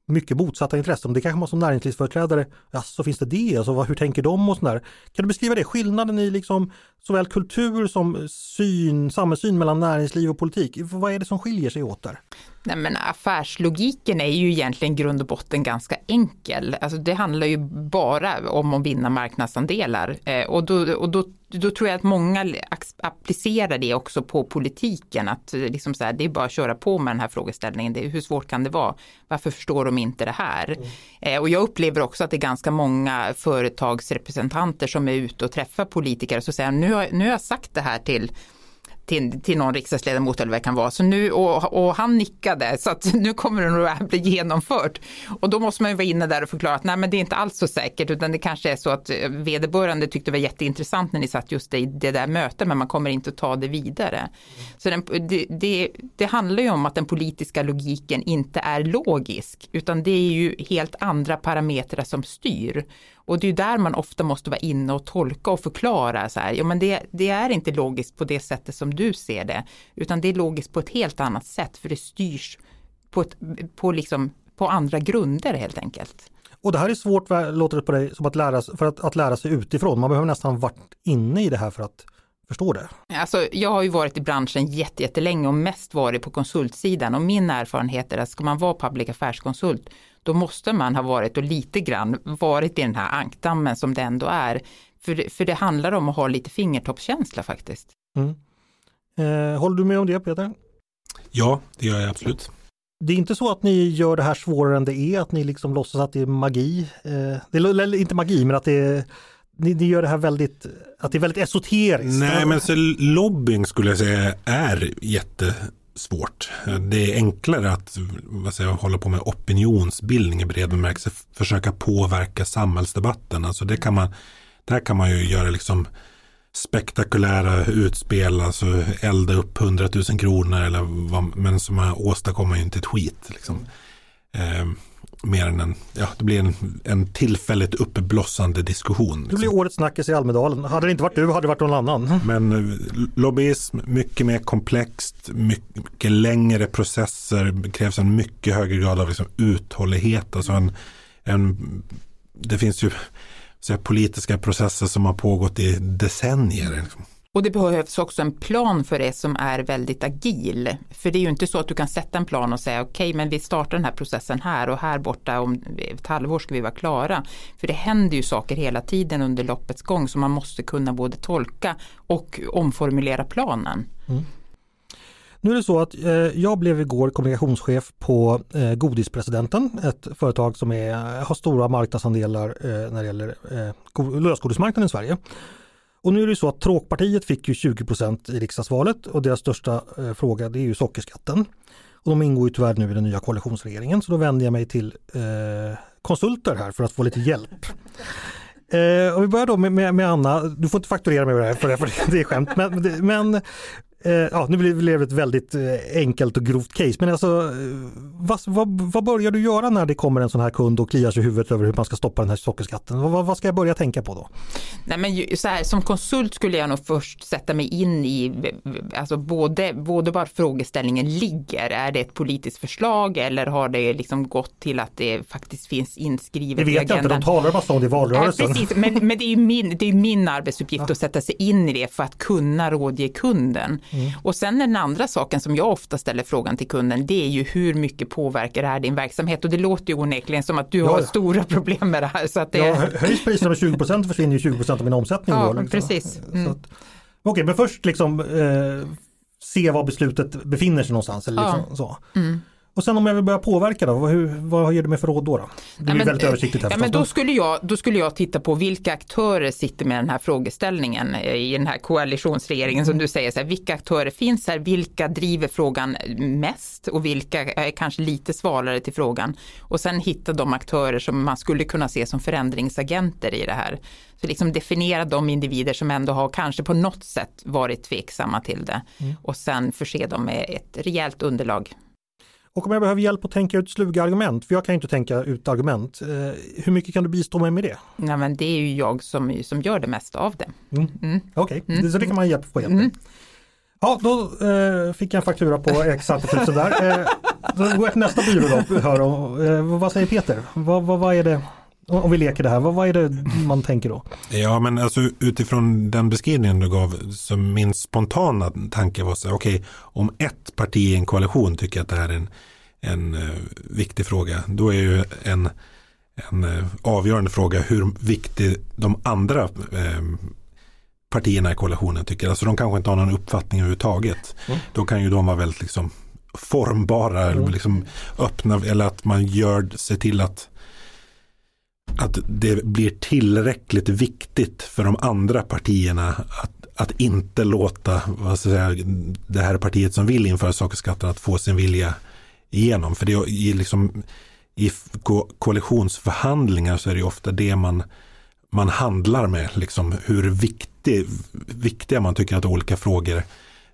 mycket motsatta intressen. Det kanske man som näringslivsföreträdare, ja, så finns det det, alltså, vad, hur tänker de och sådär. Kan du beskriva det, skillnaden i liksom såväl kultur som syn, samhällssyn mellan näringsliv och politik? Vad är det som skiljer sig åt där? Nej, men affärslogiken är ju egentligen grund och botten ganska enkel. Alltså det handlar ju bara om att vinna marknadsandelar eh, och, då, och då, då tror jag att många applicerar det också på politiken. Att liksom så här, det är bara att köra på med den här frågeställningen. Det, hur svårt kan det vara? Varför förstår de inte det här? Mm. Eh, och jag upplever också att det är ganska många företagsrepresentanter som är ute och träffar politiker och så säger nu har, nu har jag sagt det här till till, till någon riksdagsledamot eller vad det kan vara. Så nu, och, och han nickade så att *laughs* nu kommer det nog att bli genomfört. Och då måste man ju vara inne där och förklara att nej men det är inte alls så säkert utan det kanske är så att eh, vederbörande tyckte det var jätteintressant när ni satt just i det där mötet men man kommer inte att ta det vidare. Så den, det, det, det handlar ju om att den politiska logiken inte är logisk utan det är ju helt andra parametrar som styr. Och det är där man ofta måste vara inne och tolka och förklara så här, ja men det, det, är inte logiskt på det sättet som du ser det, utan det är logiskt på ett helt annat sätt för det styrs på, ett, på, liksom, på andra grunder helt enkelt. Och det här är svårt, låter det på dig, som att lära, för att, att lära sig utifrån. Man behöver nästan varit inne i det här för att förstå det. Alltså, jag har ju varit i branschen jättelänge och mest varit på konsultsidan och min erfarenhet är att ska man vara public affärskonsult då måste man ha varit och lite grann varit i den här ankdammen som det ändå är. För det, för det handlar om att ha lite fingertoppskänsla faktiskt. Mm. Eh, håller du med om det Peter? Ja, det gör jag absolut. Det är inte så att ni gör det här svårare än det är, att ni liksom låtsas att det är magi. Eh, det är inte magi, men att det är ni, ni, gör det här väldigt, att det är väldigt esoteriskt. Nej, men så lobbying skulle jag säga är jätte svårt. Det är enklare att vad säger, hålla på med opinionsbildning i bred bemärkelse, försöka påverka samhällsdebatten. Alltså det kan man, där kan man ju göra liksom spektakulära utspel, alltså elda upp hundratusen kronor eller vad, men som man åstadkommer ju inte ett skit. Liksom. Eh, mer än en, ja, det blir en, en tillfälligt uppblossande diskussion. Liksom. Det blir årets snackis i Almedalen. Hade det inte varit du hade det varit någon annan. *laughs* Men eh, lobbyism, mycket mer komplext, mycket längre processer, det krävs en mycket högre grad av liksom uthållighet. Alltså en, en, det finns ju så politiska processer som har pågått i decennier. Liksom. Och det behövs också en plan för det som är väldigt agil. För det är ju inte så att du kan sätta en plan och säga okej okay, men vi startar den här processen här och här borta om ett halvår ska vi vara klara. För det händer ju saker hela tiden under loppets gång som man måste kunna både tolka och omformulera planen. Mm. Nu är det så att eh, jag blev igår kommunikationschef på eh, Godispresidenten, ett företag som är, har stora marknadsandelar eh, när det gäller eh, lösgodismarknaden i Sverige. Och nu är det så att Tråkpartiet fick ju 20% i riksdagsvalet och deras största eh, fråga det är ju sockerskatten. Och de ingår ju tyvärr nu i den nya koalitionsregeringen så då vänder jag mig till eh, konsulter här för att få lite hjälp. *laughs* Eh, och vi börjar då med, med, med, Anna, du får inte fakturera mig för det, för det är skämt. Men, men Eh, ja, nu blev det ett väldigt eh, enkelt och grovt case, men alltså eh, vad, vad, vad, börjar du göra när det kommer en sån här kund och kliar sig i huvudet över hur man ska stoppa den här sockerskatten? Vad, vad ska jag börja tänka på då? Nej, men så här, som konsult skulle jag nog först sätta mig in i alltså både, både var frågeställningen ligger. Är det ett politiskt förslag eller har det liksom gått till att det faktiskt finns inskrivet i agendan? Det vet jag inte, de talar bara om det i valrörelsen. Ja, precis, men, men det är min, det är min arbetsuppgift ja. att sätta sig in i det för att kunna rådge kunden. Mm. Och sen den andra saken som jag ofta ställer frågan till kunden det är ju hur mycket påverkar det här din verksamhet och det låter ju onekligen som att du ja, har stora *laughs* problem med det här. Så att det... ja, höjs priserna med 20 procent försvinner ju 20 procent av min omsättning. Ja, då, liksom. precis. Mm. Okej, okay, men först liksom eh, se var beslutet befinner sig någonstans. Eller liksom, ja. så. Mm. Och sen om jag vill börja påverka då, vad, hur, vad ger du mig för råd då? då? Det blir ja, men, väldigt översiktligt här ja, men då, skulle jag, då skulle jag titta på vilka aktörer sitter med den här frågeställningen eh, i den här koalitionsregeringen som du säger, så här, vilka aktörer finns här, vilka driver frågan mest och vilka är kanske lite svalare till frågan. Och sen hitta de aktörer som man skulle kunna se som förändringsagenter i det här. Så liksom definiera de individer som ändå har kanske på något sätt varit tveksamma till det mm. och sen förse dem med ett rejält underlag. Och om jag behöver hjälp att tänka ut sluga argument, för jag kan inte tänka ut argument, eh, hur mycket kan du bistå mig med det? Nej, men det är ju jag som, som gör det mesta av det. Mm. Mm. Okej, okay. mm. så det kan man hjälp, få hjälp med. Mm. Ja, då eh, fick jag en faktura på x antal där. Eh, Då går jag till nästa byrå då. Hör, och, eh, vad säger Peter? Vad, vad, vad är det? Om vi leker det här, vad, vad är det man tänker då? Ja, men alltså utifrån den beskrivningen du gav, så min spontana tanke var så här, okej, okay, om ett parti i en koalition tycker att det här är en, en uh, viktig fråga, då är ju en, en uh, avgörande fråga hur viktig de andra uh, partierna i koalitionen tycker. Alltså de kanske inte har någon uppfattning överhuvudtaget. Mm. Då kan ju de vara väldigt liksom formbara, mm. liksom öppna, eller att man gör sig till att att det blir tillräckligt viktigt för de andra partierna att, att inte låta vad ska jag säga, det här partiet som vill införa sakerskatten att få sin vilja igenom. För det är liksom, i ko koalitionsförhandlingar så är det ofta det man, man handlar med. Liksom hur viktig, viktiga man tycker att olika frågor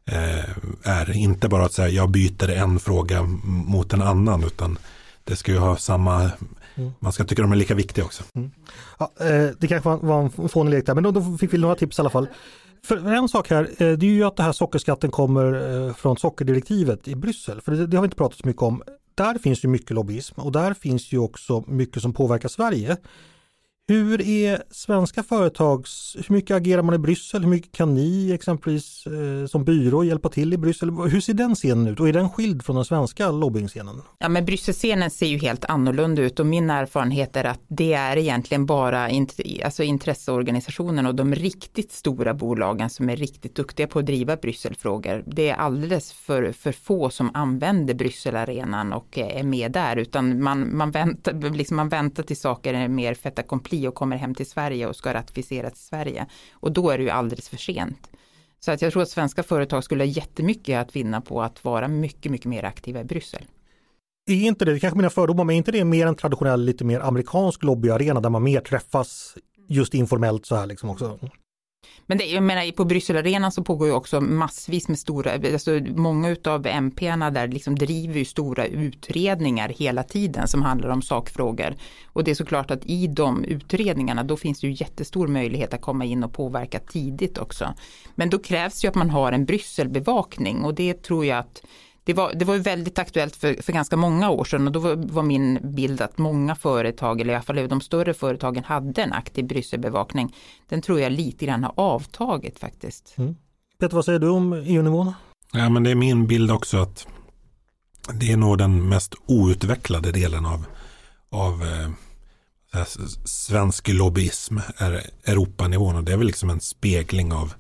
eh, är. Inte bara att säga jag byter en fråga mot en annan utan det ska ju ha samma Mm. Man ska tycka de är lika viktiga också. Mm. Ja, eh, det kanske var en fånig lek där, men då, då fick vi några tips i alla fall. För en sak här, eh, det är ju att det här sockerskatten kommer eh, från sockerdirektivet i Bryssel, för det, det har vi inte pratat så mycket om. Där finns ju mycket lobbyism och där finns ju också mycket som påverkar Sverige. Hur är svenska företags, hur mycket agerar man i Bryssel? Hur mycket kan ni exempelvis eh, som byrå hjälpa till i Bryssel? Hur ser den scenen ut och är den skild från den svenska lobbyngscenen? Ja men Brysselscenen ser ju helt annorlunda ut och min erfarenhet är att det är egentligen bara int alltså intresseorganisationen och de riktigt stora bolagen som är riktigt duktiga på att driva Brysselfrågor. Det är alldeles för, för få som använder Brysselarenan och eh, är med där utan man, man, väntar, liksom man väntar till saker är mer feta komplicerade kompli och kommer hem till Sverige och ska ratificeras i Sverige. Och då är det ju alldeles för sent. Så att jag tror att svenska företag skulle ha jättemycket att vinna på att vara mycket, mycket mer aktiva i Bryssel. Är inte det, kanske mina fördomar, men är inte det mer en traditionell, lite mer amerikansk lobbyarena där man mer träffas just informellt så här liksom också? Men det, jag menar, på Brysselarenan så pågår ju också massvis med stora, alltså många utav MParna där liksom driver ju stora utredningar hela tiden som handlar om sakfrågor. Och det är såklart att i de utredningarna då finns det ju jättestor möjlighet att komma in och påverka tidigt också. Men då krävs ju att man har en Brysselbevakning och det tror jag att det var, det var väldigt aktuellt för, för ganska många år sedan och då var, var, min bild att många företag, eller i alla fall de större företagen, hade en aktiv Brysselbevakning. Den tror jag lite grann har avtagit faktiskt. Mm. Peter, vad säger du om EU-nivån? Ja, men det är min bild också att det är nog den mest outvecklade delen av, av eh, svensk lobbyism, är Europanivån och det är väl liksom en spegling av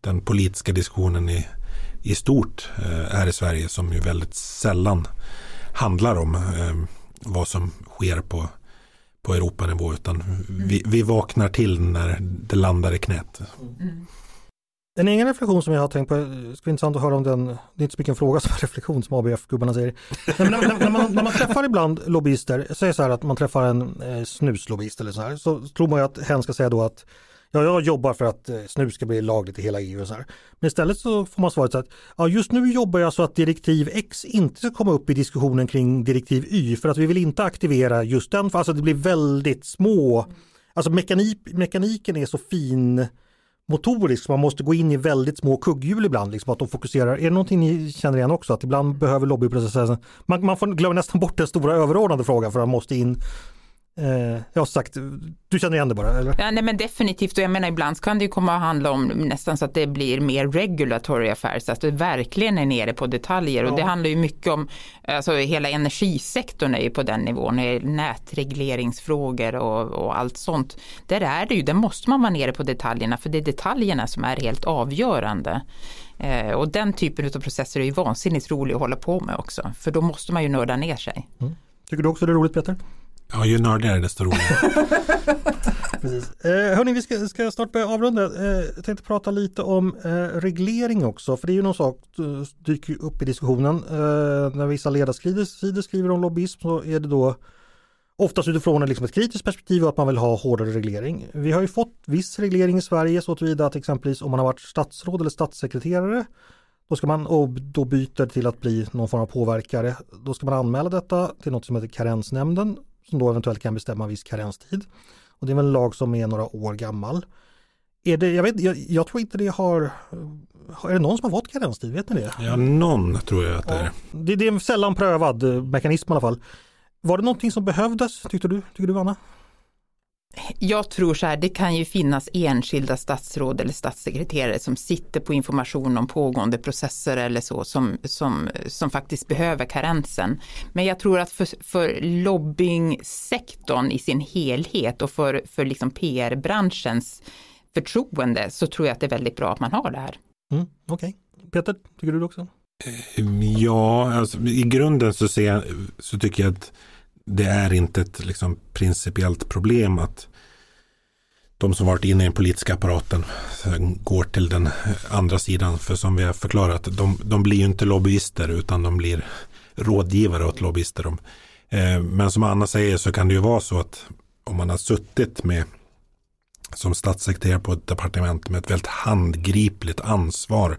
den politiska diskussionen i i stort eh, här i Sverige som ju väldigt sällan handlar om eh, vad som sker på, på Europanivå utan vi, vi vaknar till när det landar i knät. Mm. En egen reflektion som jag har tänkt på, det skulle vara intressant att höra om den, det är inte så mycket en fråga som en *laughs* reflektion som ABF-gubbarna säger. när, när, när, man, när man träffar ibland lobbyister, säg så här att man träffar en eh, snuslobbyist eller så här, så tror man ju att hen ska säga då att ja, jag jobbar för att eh, snus ska bli lagligt i hela EU. Och så här. Men istället så får man svaret så att ja, just nu jobbar jag så att direktiv X inte ska komma upp i diskussionen kring direktiv Y för att vi vill inte aktivera just den, för alltså det blir väldigt små, alltså mekanik, mekaniken är så fin motorisk, man måste gå in i väldigt små kugghjul ibland, liksom att de fokuserar. Är det någonting ni känner igen också, att ibland behöver lobbyprocessen, man, man får glömma nästan bort den stora överordnade frågan för att man måste in Eh, jag har sagt, du känner igen det bara? Eller? Ja, nej men definitivt och jag menar ibland kan det ju komma att handla om nästan så att det blir mer regulatory affairs, att det verkligen är nere på detaljer ja. och det handlar ju mycket om, alltså hela energisektorn är ju på den nivån, nätregleringsfrågor och, och allt sånt. Där är det ju, där måste man vara nere på detaljerna för det är detaljerna som är helt avgörande. Eh, och den typen av processer är ju vansinnigt rolig att hålla på med också, för då måste man ju nörda ner sig. Mm. Tycker du också det är roligt Peter? Ja, ju nördigare desto roligare. *laughs* Precis. Eh, hörni, vi ska, ska snart börja avrunda. Eh, jag tänkte prata lite om eh, reglering också, för det är ju någon sak som eh, dyker upp i diskussionen. Eh, när vissa ledarsidor skriver om lobbyism så är det då oftast utifrån liksom ett kritiskt perspektiv och att man vill ha hårdare reglering. Vi har ju fått viss reglering i Sverige så tillvida att exempelvis om man har varit statsråd eller statssekreterare då ska man och då byter till att bli någon form av påverkare. Då ska man anmäla detta till något som heter karensnämnden som då eventuellt kan bestämma viss karenstid. Och det är väl en lag som är några år gammal. Är det, jag, vet, jag, jag tror inte det har, är det någon som har fått karenstid? Vet ni det? Ja, någon tror jag att det är. Det, det är en sällan prövad eh, mekanism i alla fall. Var det någonting som behövdes, tyckte du, tycker du Anna? Jag tror så här, det kan ju finnas enskilda statsråd eller statssekreterare som sitter på information om pågående processer eller så som, som, som faktiskt behöver karensen. Men jag tror att för, för lobbyingsektorn i sin helhet och för, för liksom PR-branschens förtroende så tror jag att det är väldigt bra att man har det här. Mm, Okej, okay. Peter, tycker du det också? Ja, alltså, i grunden så, ser jag, så tycker jag att det är inte ett liksom, principiellt problem att de som varit inne i den politiska apparaten går till den eh, andra sidan. För som vi har förklarat, de, de blir ju inte lobbyister utan de blir rådgivare åt lobbyister. Eh, men som Anna säger så kan det ju vara så att om man har suttit med som statssekreterare på ett departement med ett väldigt handgripligt ansvar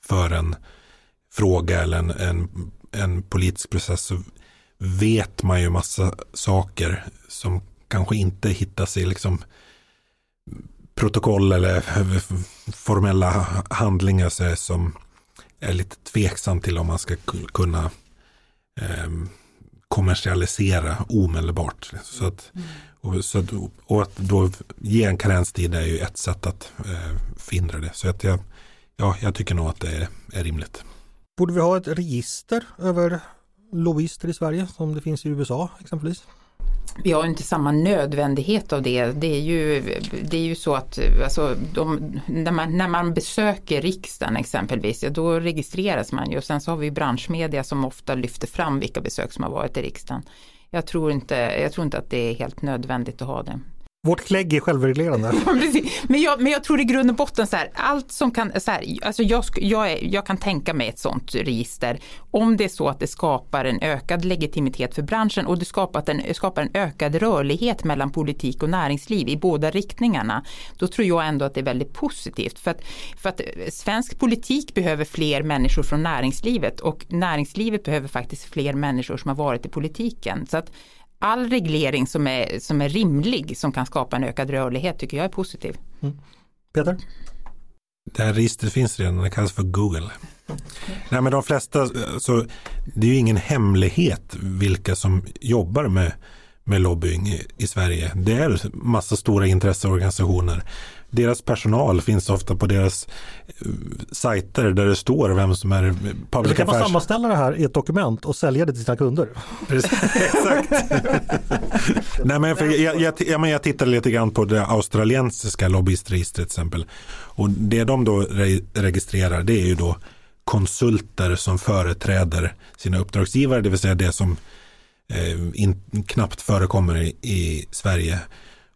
för en fråga eller en, en, en politisk process så vet man ju massa saker som kanske inte hittas i liksom protokoll eller formella handlingar som är lite tveksam till om man ska kunna eh, kommersialisera omedelbart. Så att, och, så att, och att då ge en karenstid är ju ett sätt att eh, förhindra det. Så att jag, ja, jag tycker nog att det är, är rimligt. Borde vi ha ett register över lobbyister i Sverige som det finns i USA exempelvis? Vi har inte samma nödvändighet av det. Det är ju, det är ju så att alltså, de, när, man, när man besöker riksdagen exempelvis, ja, då registreras man ju. Och sen så har vi branschmedia som ofta lyfter fram vilka besök som har varit i riksdagen. Jag tror inte, jag tror inte att det är helt nödvändigt att ha det. Vårt klägg är självreglerande. *laughs* men, jag, men jag tror i grund och botten så här, allt som kan, så här, alltså jag, jag, är, jag kan tänka mig ett sånt register om det är så att det skapar en ökad legitimitet för branschen och det skapar en, skapar en ökad rörlighet mellan politik och näringsliv i båda riktningarna. Då tror jag ändå att det är väldigt positivt för att, för att eh, svensk politik behöver fler människor från näringslivet och näringslivet behöver faktiskt fler människor som har varit i politiken. Så att all reglering som är, som är rimlig som kan skapa en ökad rörlighet tycker jag är positiv. Mm. Peter? Det här registret finns redan, det kallas för Google. Nej men de flesta, så det är ju ingen hemlighet vilka som jobbar med, med lobbying i, i Sverige. Det är massa stora intresseorganisationer deras personal finns ofta på deras eh, sajter där det står vem som är public Du kan man sammanställa det här i ett dokument och sälja det till sina kunder. Exakt. *laughs* Nej, men för jag, jag, jag, jag tittade lite grann på det australiensiska lobbyistregistret till exempel. Och det de då re registrerar det är ju då konsulter som företräder sina uppdragsgivare, det vill säga det som eh, in, knappt förekommer i, i Sverige.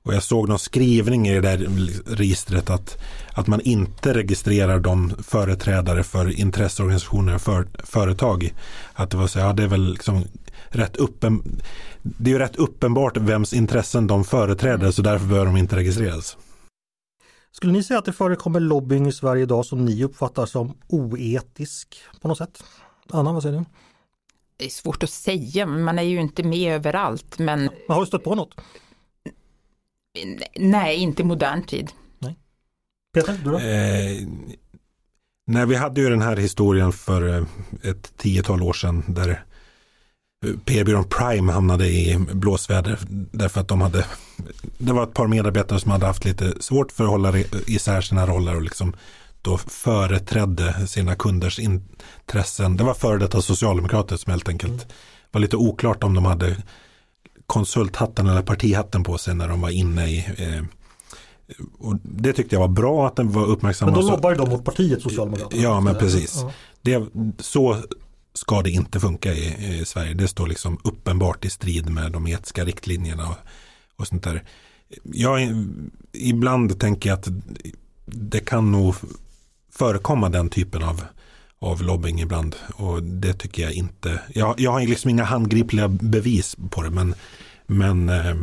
Och jag såg någon skrivning i det där registret att, att man inte registrerar de företrädare för intresseorganisationer och för, företag. Att det var så, ja det är väl liksom rätt uppen, det är ju rätt uppenbart vems intressen de företräder så därför bör de inte registreras. Skulle ni säga att det förekommer lobbying i Sverige idag som ni uppfattar som oetisk på något sätt? Anna, vad säger du? Det är svårt att säga, man är ju inte med överallt. Men... men har du stött på något? Nej, inte modern tid. Nej. Peter, du då? Eh, nej, vi hade ju den här historien för eh, ett tiotal år sedan där eh, PR-byrån Prime hamnade i blåsväder därför att de hade det var ett par medarbetare som hade haft lite svårt för att hålla isär sina roller och liksom då företrädde sina kunders intressen. Det var före detta socialdemokrater som helt enkelt mm. var lite oklart om de hade konsulthatten eller partihatten på sig när de var inne i eh, och det tyckte jag var bra att den var uppmärksam. Men då lobbar de mot partiet Socialdemokraterna. Ja, men precis. Ja. Det, så ska det inte funka i, i, Sverige. Det står liksom uppenbart i strid med de etiska riktlinjerna och, och sånt där. Jag, ibland tänker jag att det kan nog förekomma den typen av, av lobbying ibland. Och det tycker jag inte. Jag, jag har liksom inga handgripliga bevis på det. Men men eh,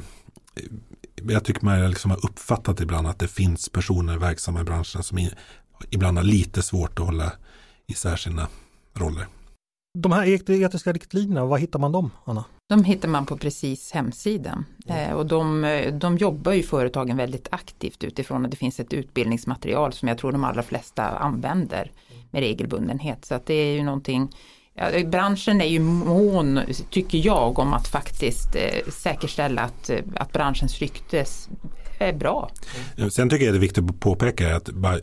jag tycker man liksom har uppfattat ibland att det finns personer verksamma i branschen som i, ibland har lite svårt att hålla isär sina roller. De här etiska riktlinjerna, var hittar man dem, Anna? De hittar man på precis hemsidan. Eh, och de, de jobbar ju företagen väldigt aktivt utifrån att det finns ett utbildningsmaterial som jag tror de allra flesta använder med regelbundenhet. Så att det är ju någonting Ja, branschen är ju mån, tycker jag, om att faktiskt eh, säkerställa att, eh, att branschens rykte är bra. Sen tycker jag det är viktigt att påpeka att bara,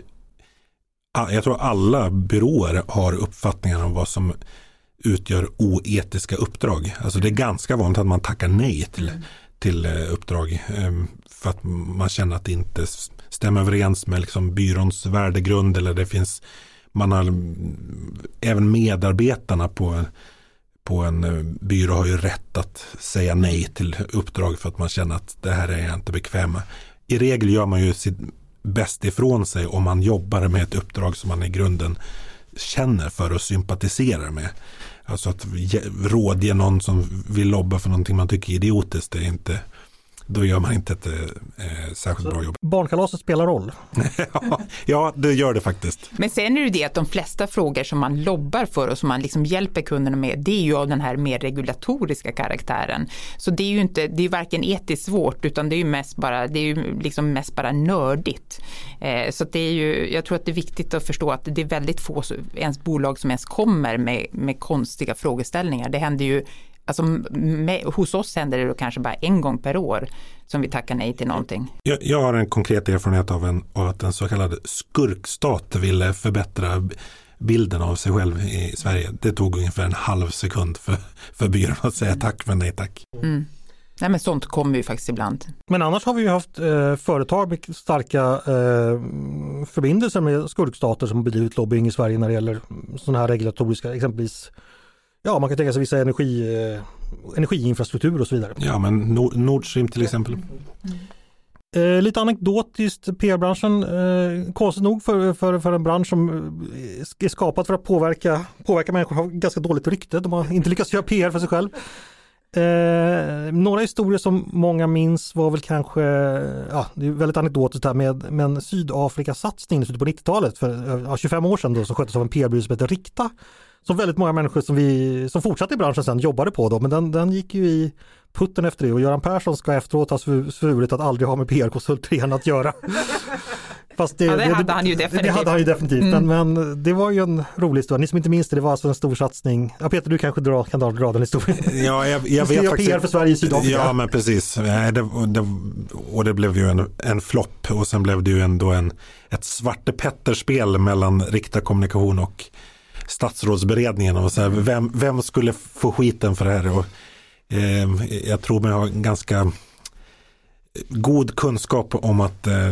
jag tror alla byråer har uppfattningar om vad som utgör oetiska uppdrag. Alltså det är ganska vanligt att man tackar nej till, mm. till eh, uppdrag ehm, för att man känner att det inte stämmer överens med liksom byråns värdegrund eller det finns man har mm, även medarbetarna på, på en eh, byrå har ju rätt att säga nej till uppdrag för att man känner att det här är jag inte bekväm med. I regel gör man ju sitt bäst ifrån sig om man jobbar med ett uppdrag som man i grunden känner för och sympatiserar med. Alltså att rådge någon som vill lobba för någonting man tycker är idiotiskt, det är inte då gör man inte ett eh, särskilt bra jobb. Barnkalaset spelar roll. *laughs* ja, det gör det faktiskt. Men sen är det det att de flesta frågor som man lobbar för och som man liksom hjälper kunderna med, det är ju av den här mer regulatoriska karaktären. Så det är ju inte, det är varken etiskt svårt utan det är ju mest bara, det är ju liksom mest bara nördigt. Eh, så det är ju, jag tror att det är viktigt att förstå att det är väldigt få ens bolag som ens kommer med, med konstiga frågeställningar. Det händer ju Alltså, med, hos oss händer det då kanske bara en gång per år som vi tackar nej till någonting. Jag, jag har en konkret erfarenhet av, en, av att en så kallad skurkstat ville förbättra bilden av sig själv i Sverige. Det tog ungefär en halv sekund för, för byrån att säga tack men nej tack. Mm. Nej men sånt kommer ju faktiskt ibland. Men annars har vi ju haft eh, företag med starka eh, förbindelser med skurkstater som bedrivit lobbying i Sverige när det gäller sådana här regulatoriska, exempelvis Ja, man kan tänka sig vissa energi, eh, energiinfrastruktur och så vidare. Ja, men Nord Stream till exempel. Eh, lite anekdotiskt, PR-branschen, eh, konstigt nog för, för, för en bransch som eh, är skapad för att påverka, påverka människor har ganska dåligt rykte. De har inte lyckats göra PR för sig själv. Eh, några historier som många minns var väl kanske, ja det är väldigt anekdotiskt här med, med en Sydafrikasatsning i slutet på 90-talet för ja, 25 år sedan då som sköttes av en PR-byrå som heter Rikta som väldigt många människor som, vi, som fortsatte i branschen sen jobbade på då, men den, den gick ju i putten efter det och Göran Persson ska efteråt ha svurit att aldrig ha med PR-konsulter att göra. *laughs* Fast det, ja, det, hade han ju definitivt. Det hade han ju definitivt, mm. men, men, det var ju en rolig historia. Ni som inte minns det, det var alltså en stor satsning. Ja, Peter, du kanske dra, kan dra, dra den historien. Ja, jag, jag *laughs* vet faktiskt. PR för Sverige i Sydafrika. Ja, men precis. Det, det, och det blev ju en, en flopp och sen blev det ju ändå en, ett Svarte Petter-spel mellan Rikta Kommunikation och statsrådsberedningen och så här, vem, vem skulle få skiten för det här? Och, eh, jag tror mig ha ganska god kunskap om att eh,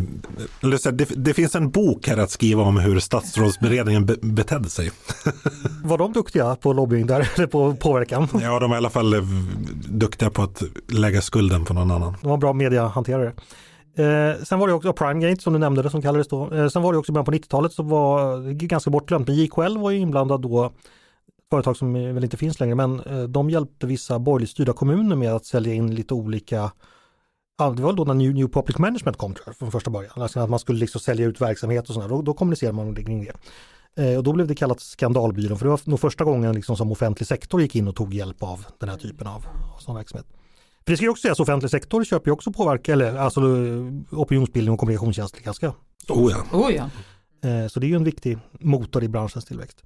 det, det, finns en bok här att skriva om hur statsrådsberedningen be, betedde sig. *laughs* Var de duktiga på lobbying där, eller på påverkan? Ja, de är i alla fall eh, duktiga på att lägga skulden på någon annan. De var bra mediahanterare. Eh, sen var det också Primegate som du nämnde det som kallades då. Eh, sen var det också början på 90-talet som var ganska bortglömt. Men JKL var ju inblandad då, företag som väl inte finns längre, men eh, de hjälpte vissa borgerligt styrda kommuner med att sälja in lite olika Ja, det var då när New, New Public Management kom tror jag, från första början. Alltså att man skulle liksom sälja ut verksamhet och sådär. Då, då kommunicerade man kring det. Eh, och då blev det kallat skandalbyrån för det var nog första gången liksom som offentlig sektor gick in och tog hjälp av den här typen av, av sån verksamhet. För det ska ju också sägas, offentlig sektor köper ju också påverka, eller alltså opinionsbildning och kommunikationstjänster ganska Oh ja. Oh ja. Eh, så det är ju en viktig motor i branschens tillväxt.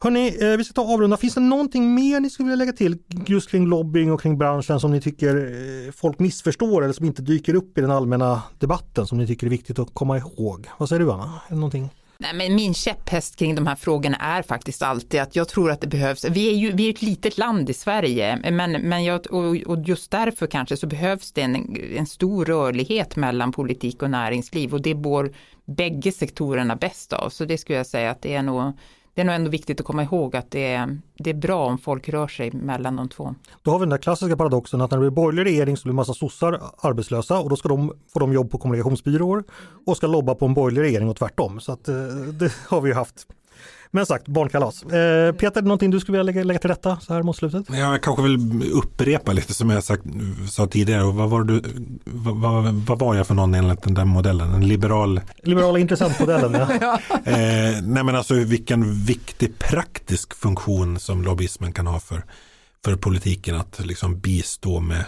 Hörni, eh, vi ska ta avrunda. Finns det någonting mer ni skulle vilja lägga till just kring lobbying och kring branschen som ni tycker eh, folk missförstår eller som inte dyker upp i den allmänna debatten som ni tycker är viktigt att komma ihåg? Vad säger du Anna? Är det någonting? Nej, men min käpphäst kring de här frågorna är faktiskt alltid att jag tror att det behövs, vi är ju vi är ett litet land i Sverige, men, men jag, och, och just därför kanske så behövs det en, en stor rörlighet mellan politik och näringsliv och det bor bägge sektorerna bäst av. Så det skulle jag säga att det är nog det är nog ändå viktigt att komma ihåg att det är, det är bra om folk rör sig mellan de två. Då har vi den där klassiska paradoxen att när det blir borgerlig regering så blir massa sossar arbetslösa och då ska de få de jobb på kommunikationsbyråer och ska lobba på en borgerlig regering och tvärtom. Så att, eh, det har vi ju haft men sagt, barnkalas. Eh, Peter, någonting du skulle vilja lägga, lägga till rätta så här mot slutet? Ja, jag kanske vill upprepa lite som jag sagt, sa tidigare. vad, var du, vad, vad, vad, var jag för någon enligt den där modellen? En liberal? Liberala intressantmodellen, *laughs* ja. eh, nej men alltså vilken viktig praktisk funktion som lobbyismen kan ha för, för politiken att liksom bistå med,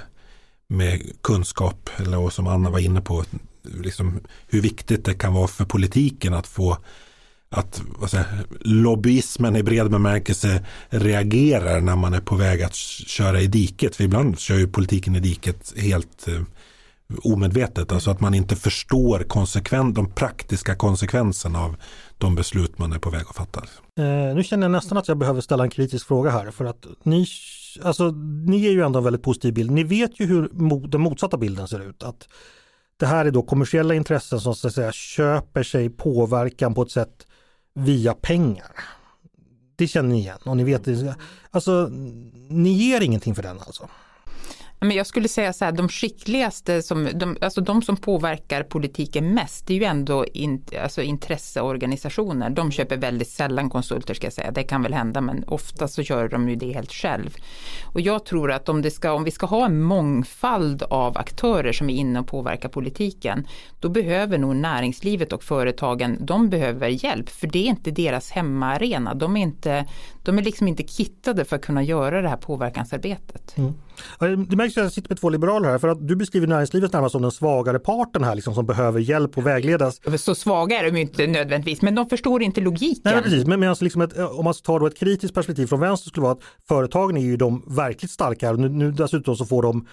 med kunskap. Eller som Anna var inne på, liksom hur viktigt det kan vara för politiken att få att vad säger, lobbyismen i bred bemärkelse reagerar när man är på väg att köra i diket. För ibland kör ju politiken i diket helt eh, omedvetet. Alltså att man inte förstår konsekven de praktiska konsekvenserna av de beslut man är på väg att fatta. Eh, nu känner jag nästan att jag behöver ställa en kritisk fråga här för att ni, alltså, ni ger ju ändå en väldigt positiv bild. Ni vet ju hur mo den motsatta bilden ser ut. Att det här är då kommersiella intressen som så att säga köper sig påverkan på ett sätt via pengar. Det känner ni igen och ni vet, alltså ni ger ingenting för den alltså? Men jag skulle säga så här, de skickligaste, som, de, alltså de som påverkar politiken mest, det är ju ändå in, alltså intresseorganisationer. De köper väldigt sällan konsulter ska jag säga. Det kan väl hända, men ofta så gör de ju det helt själv. Och jag tror att om, det ska, om vi ska ha en mångfald av aktörer som är inne och påverkar politiken, då behöver nog näringslivet och företagen, de behöver hjälp, för det är inte deras hemmaarena. De är, inte, de är liksom inte kittade för att kunna göra det här påverkansarbetet. Mm. Det märks att jag sitter med två liberaler här för att du beskriver näringslivet närmast som den svagare parten här liksom, som behöver hjälp och vägledas. Så svaga är de inte nödvändigtvis men de förstår inte logiken. Nej, precis. Men, men alltså liksom ett, om man tar då ett kritiskt perspektiv från vänster skulle vara att företagen är ju de verkligt starka och nu, nu dessutom så får de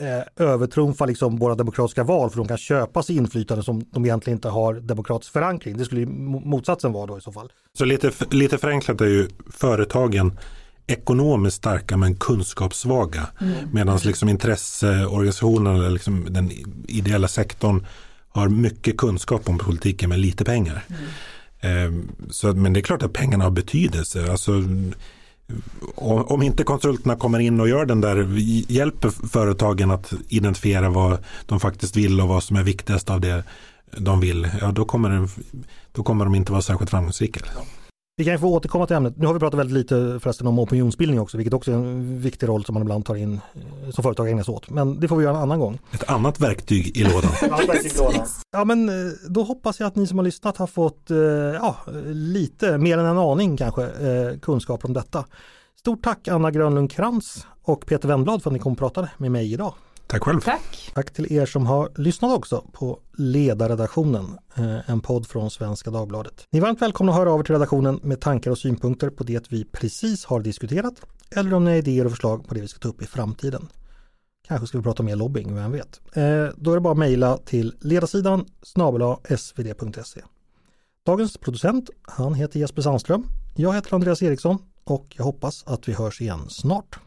eh, övertrumfa liksom våra demokratiska val för de kan köpa sig inflytande som de egentligen inte har demokratisk förankring. Det skulle ju motsatsen vara då i så fall. Så lite, lite förenklat är ju företagen ekonomiskt starka men kunskapssvaga. Mm. Medan liksom intresseorganisationen eller liksom den ideella sektorn har mycket kunskap om politiken med lite pengar. Mm. Eh, så, men det är klart att pengarna har betydelse. Alltså, om inte konsulterna kommer in och gör den där, hjälper företagen att identifiera vad de faktiskt vill och vad som är viktigast av det de vill, ja då kommer, det, då kommer de inte vara särskilt framgångsrika. Vi kan få återkomma till ämnet. Nu har vi pratat väldigt lite förresten om opinionsbildning också, vilket också är en viktig roll som man ibland tar in eh, som företag ägnar sig åt. Men det får vi göra en annan gång. Ett annat verktyg i lådan. *laughs* ja, men eh, då hoppas jag att ni som har lyssnat har fått eh, ja, lite, mer än en aning kanske, kunskap om detta. Stort tack Anna Grönlund Krantz och Peter Wennblad för att ni kom och pratade med mig idag. Tack själv. Tack. Tack till er som har lyssnat också på Ledarredaktionen, eh, en podd från Svenska Dagbladet. Ni är varmt välkomna att höra av er till redaktionen med tankar och synpunkter på det vi precis har diskuterat eller om ni har idéer och förslag på det vi ska ta upp i framtiden. Kanske ska vi prata mer lobbying, vem vet. Eh, då är det bara att mejla till ledarsidan snabel svd.se. Dagens producent, han heter Jesper Sandström. Jag heter Andreas Eriksson och jag hoppas att vi hörs igen snart.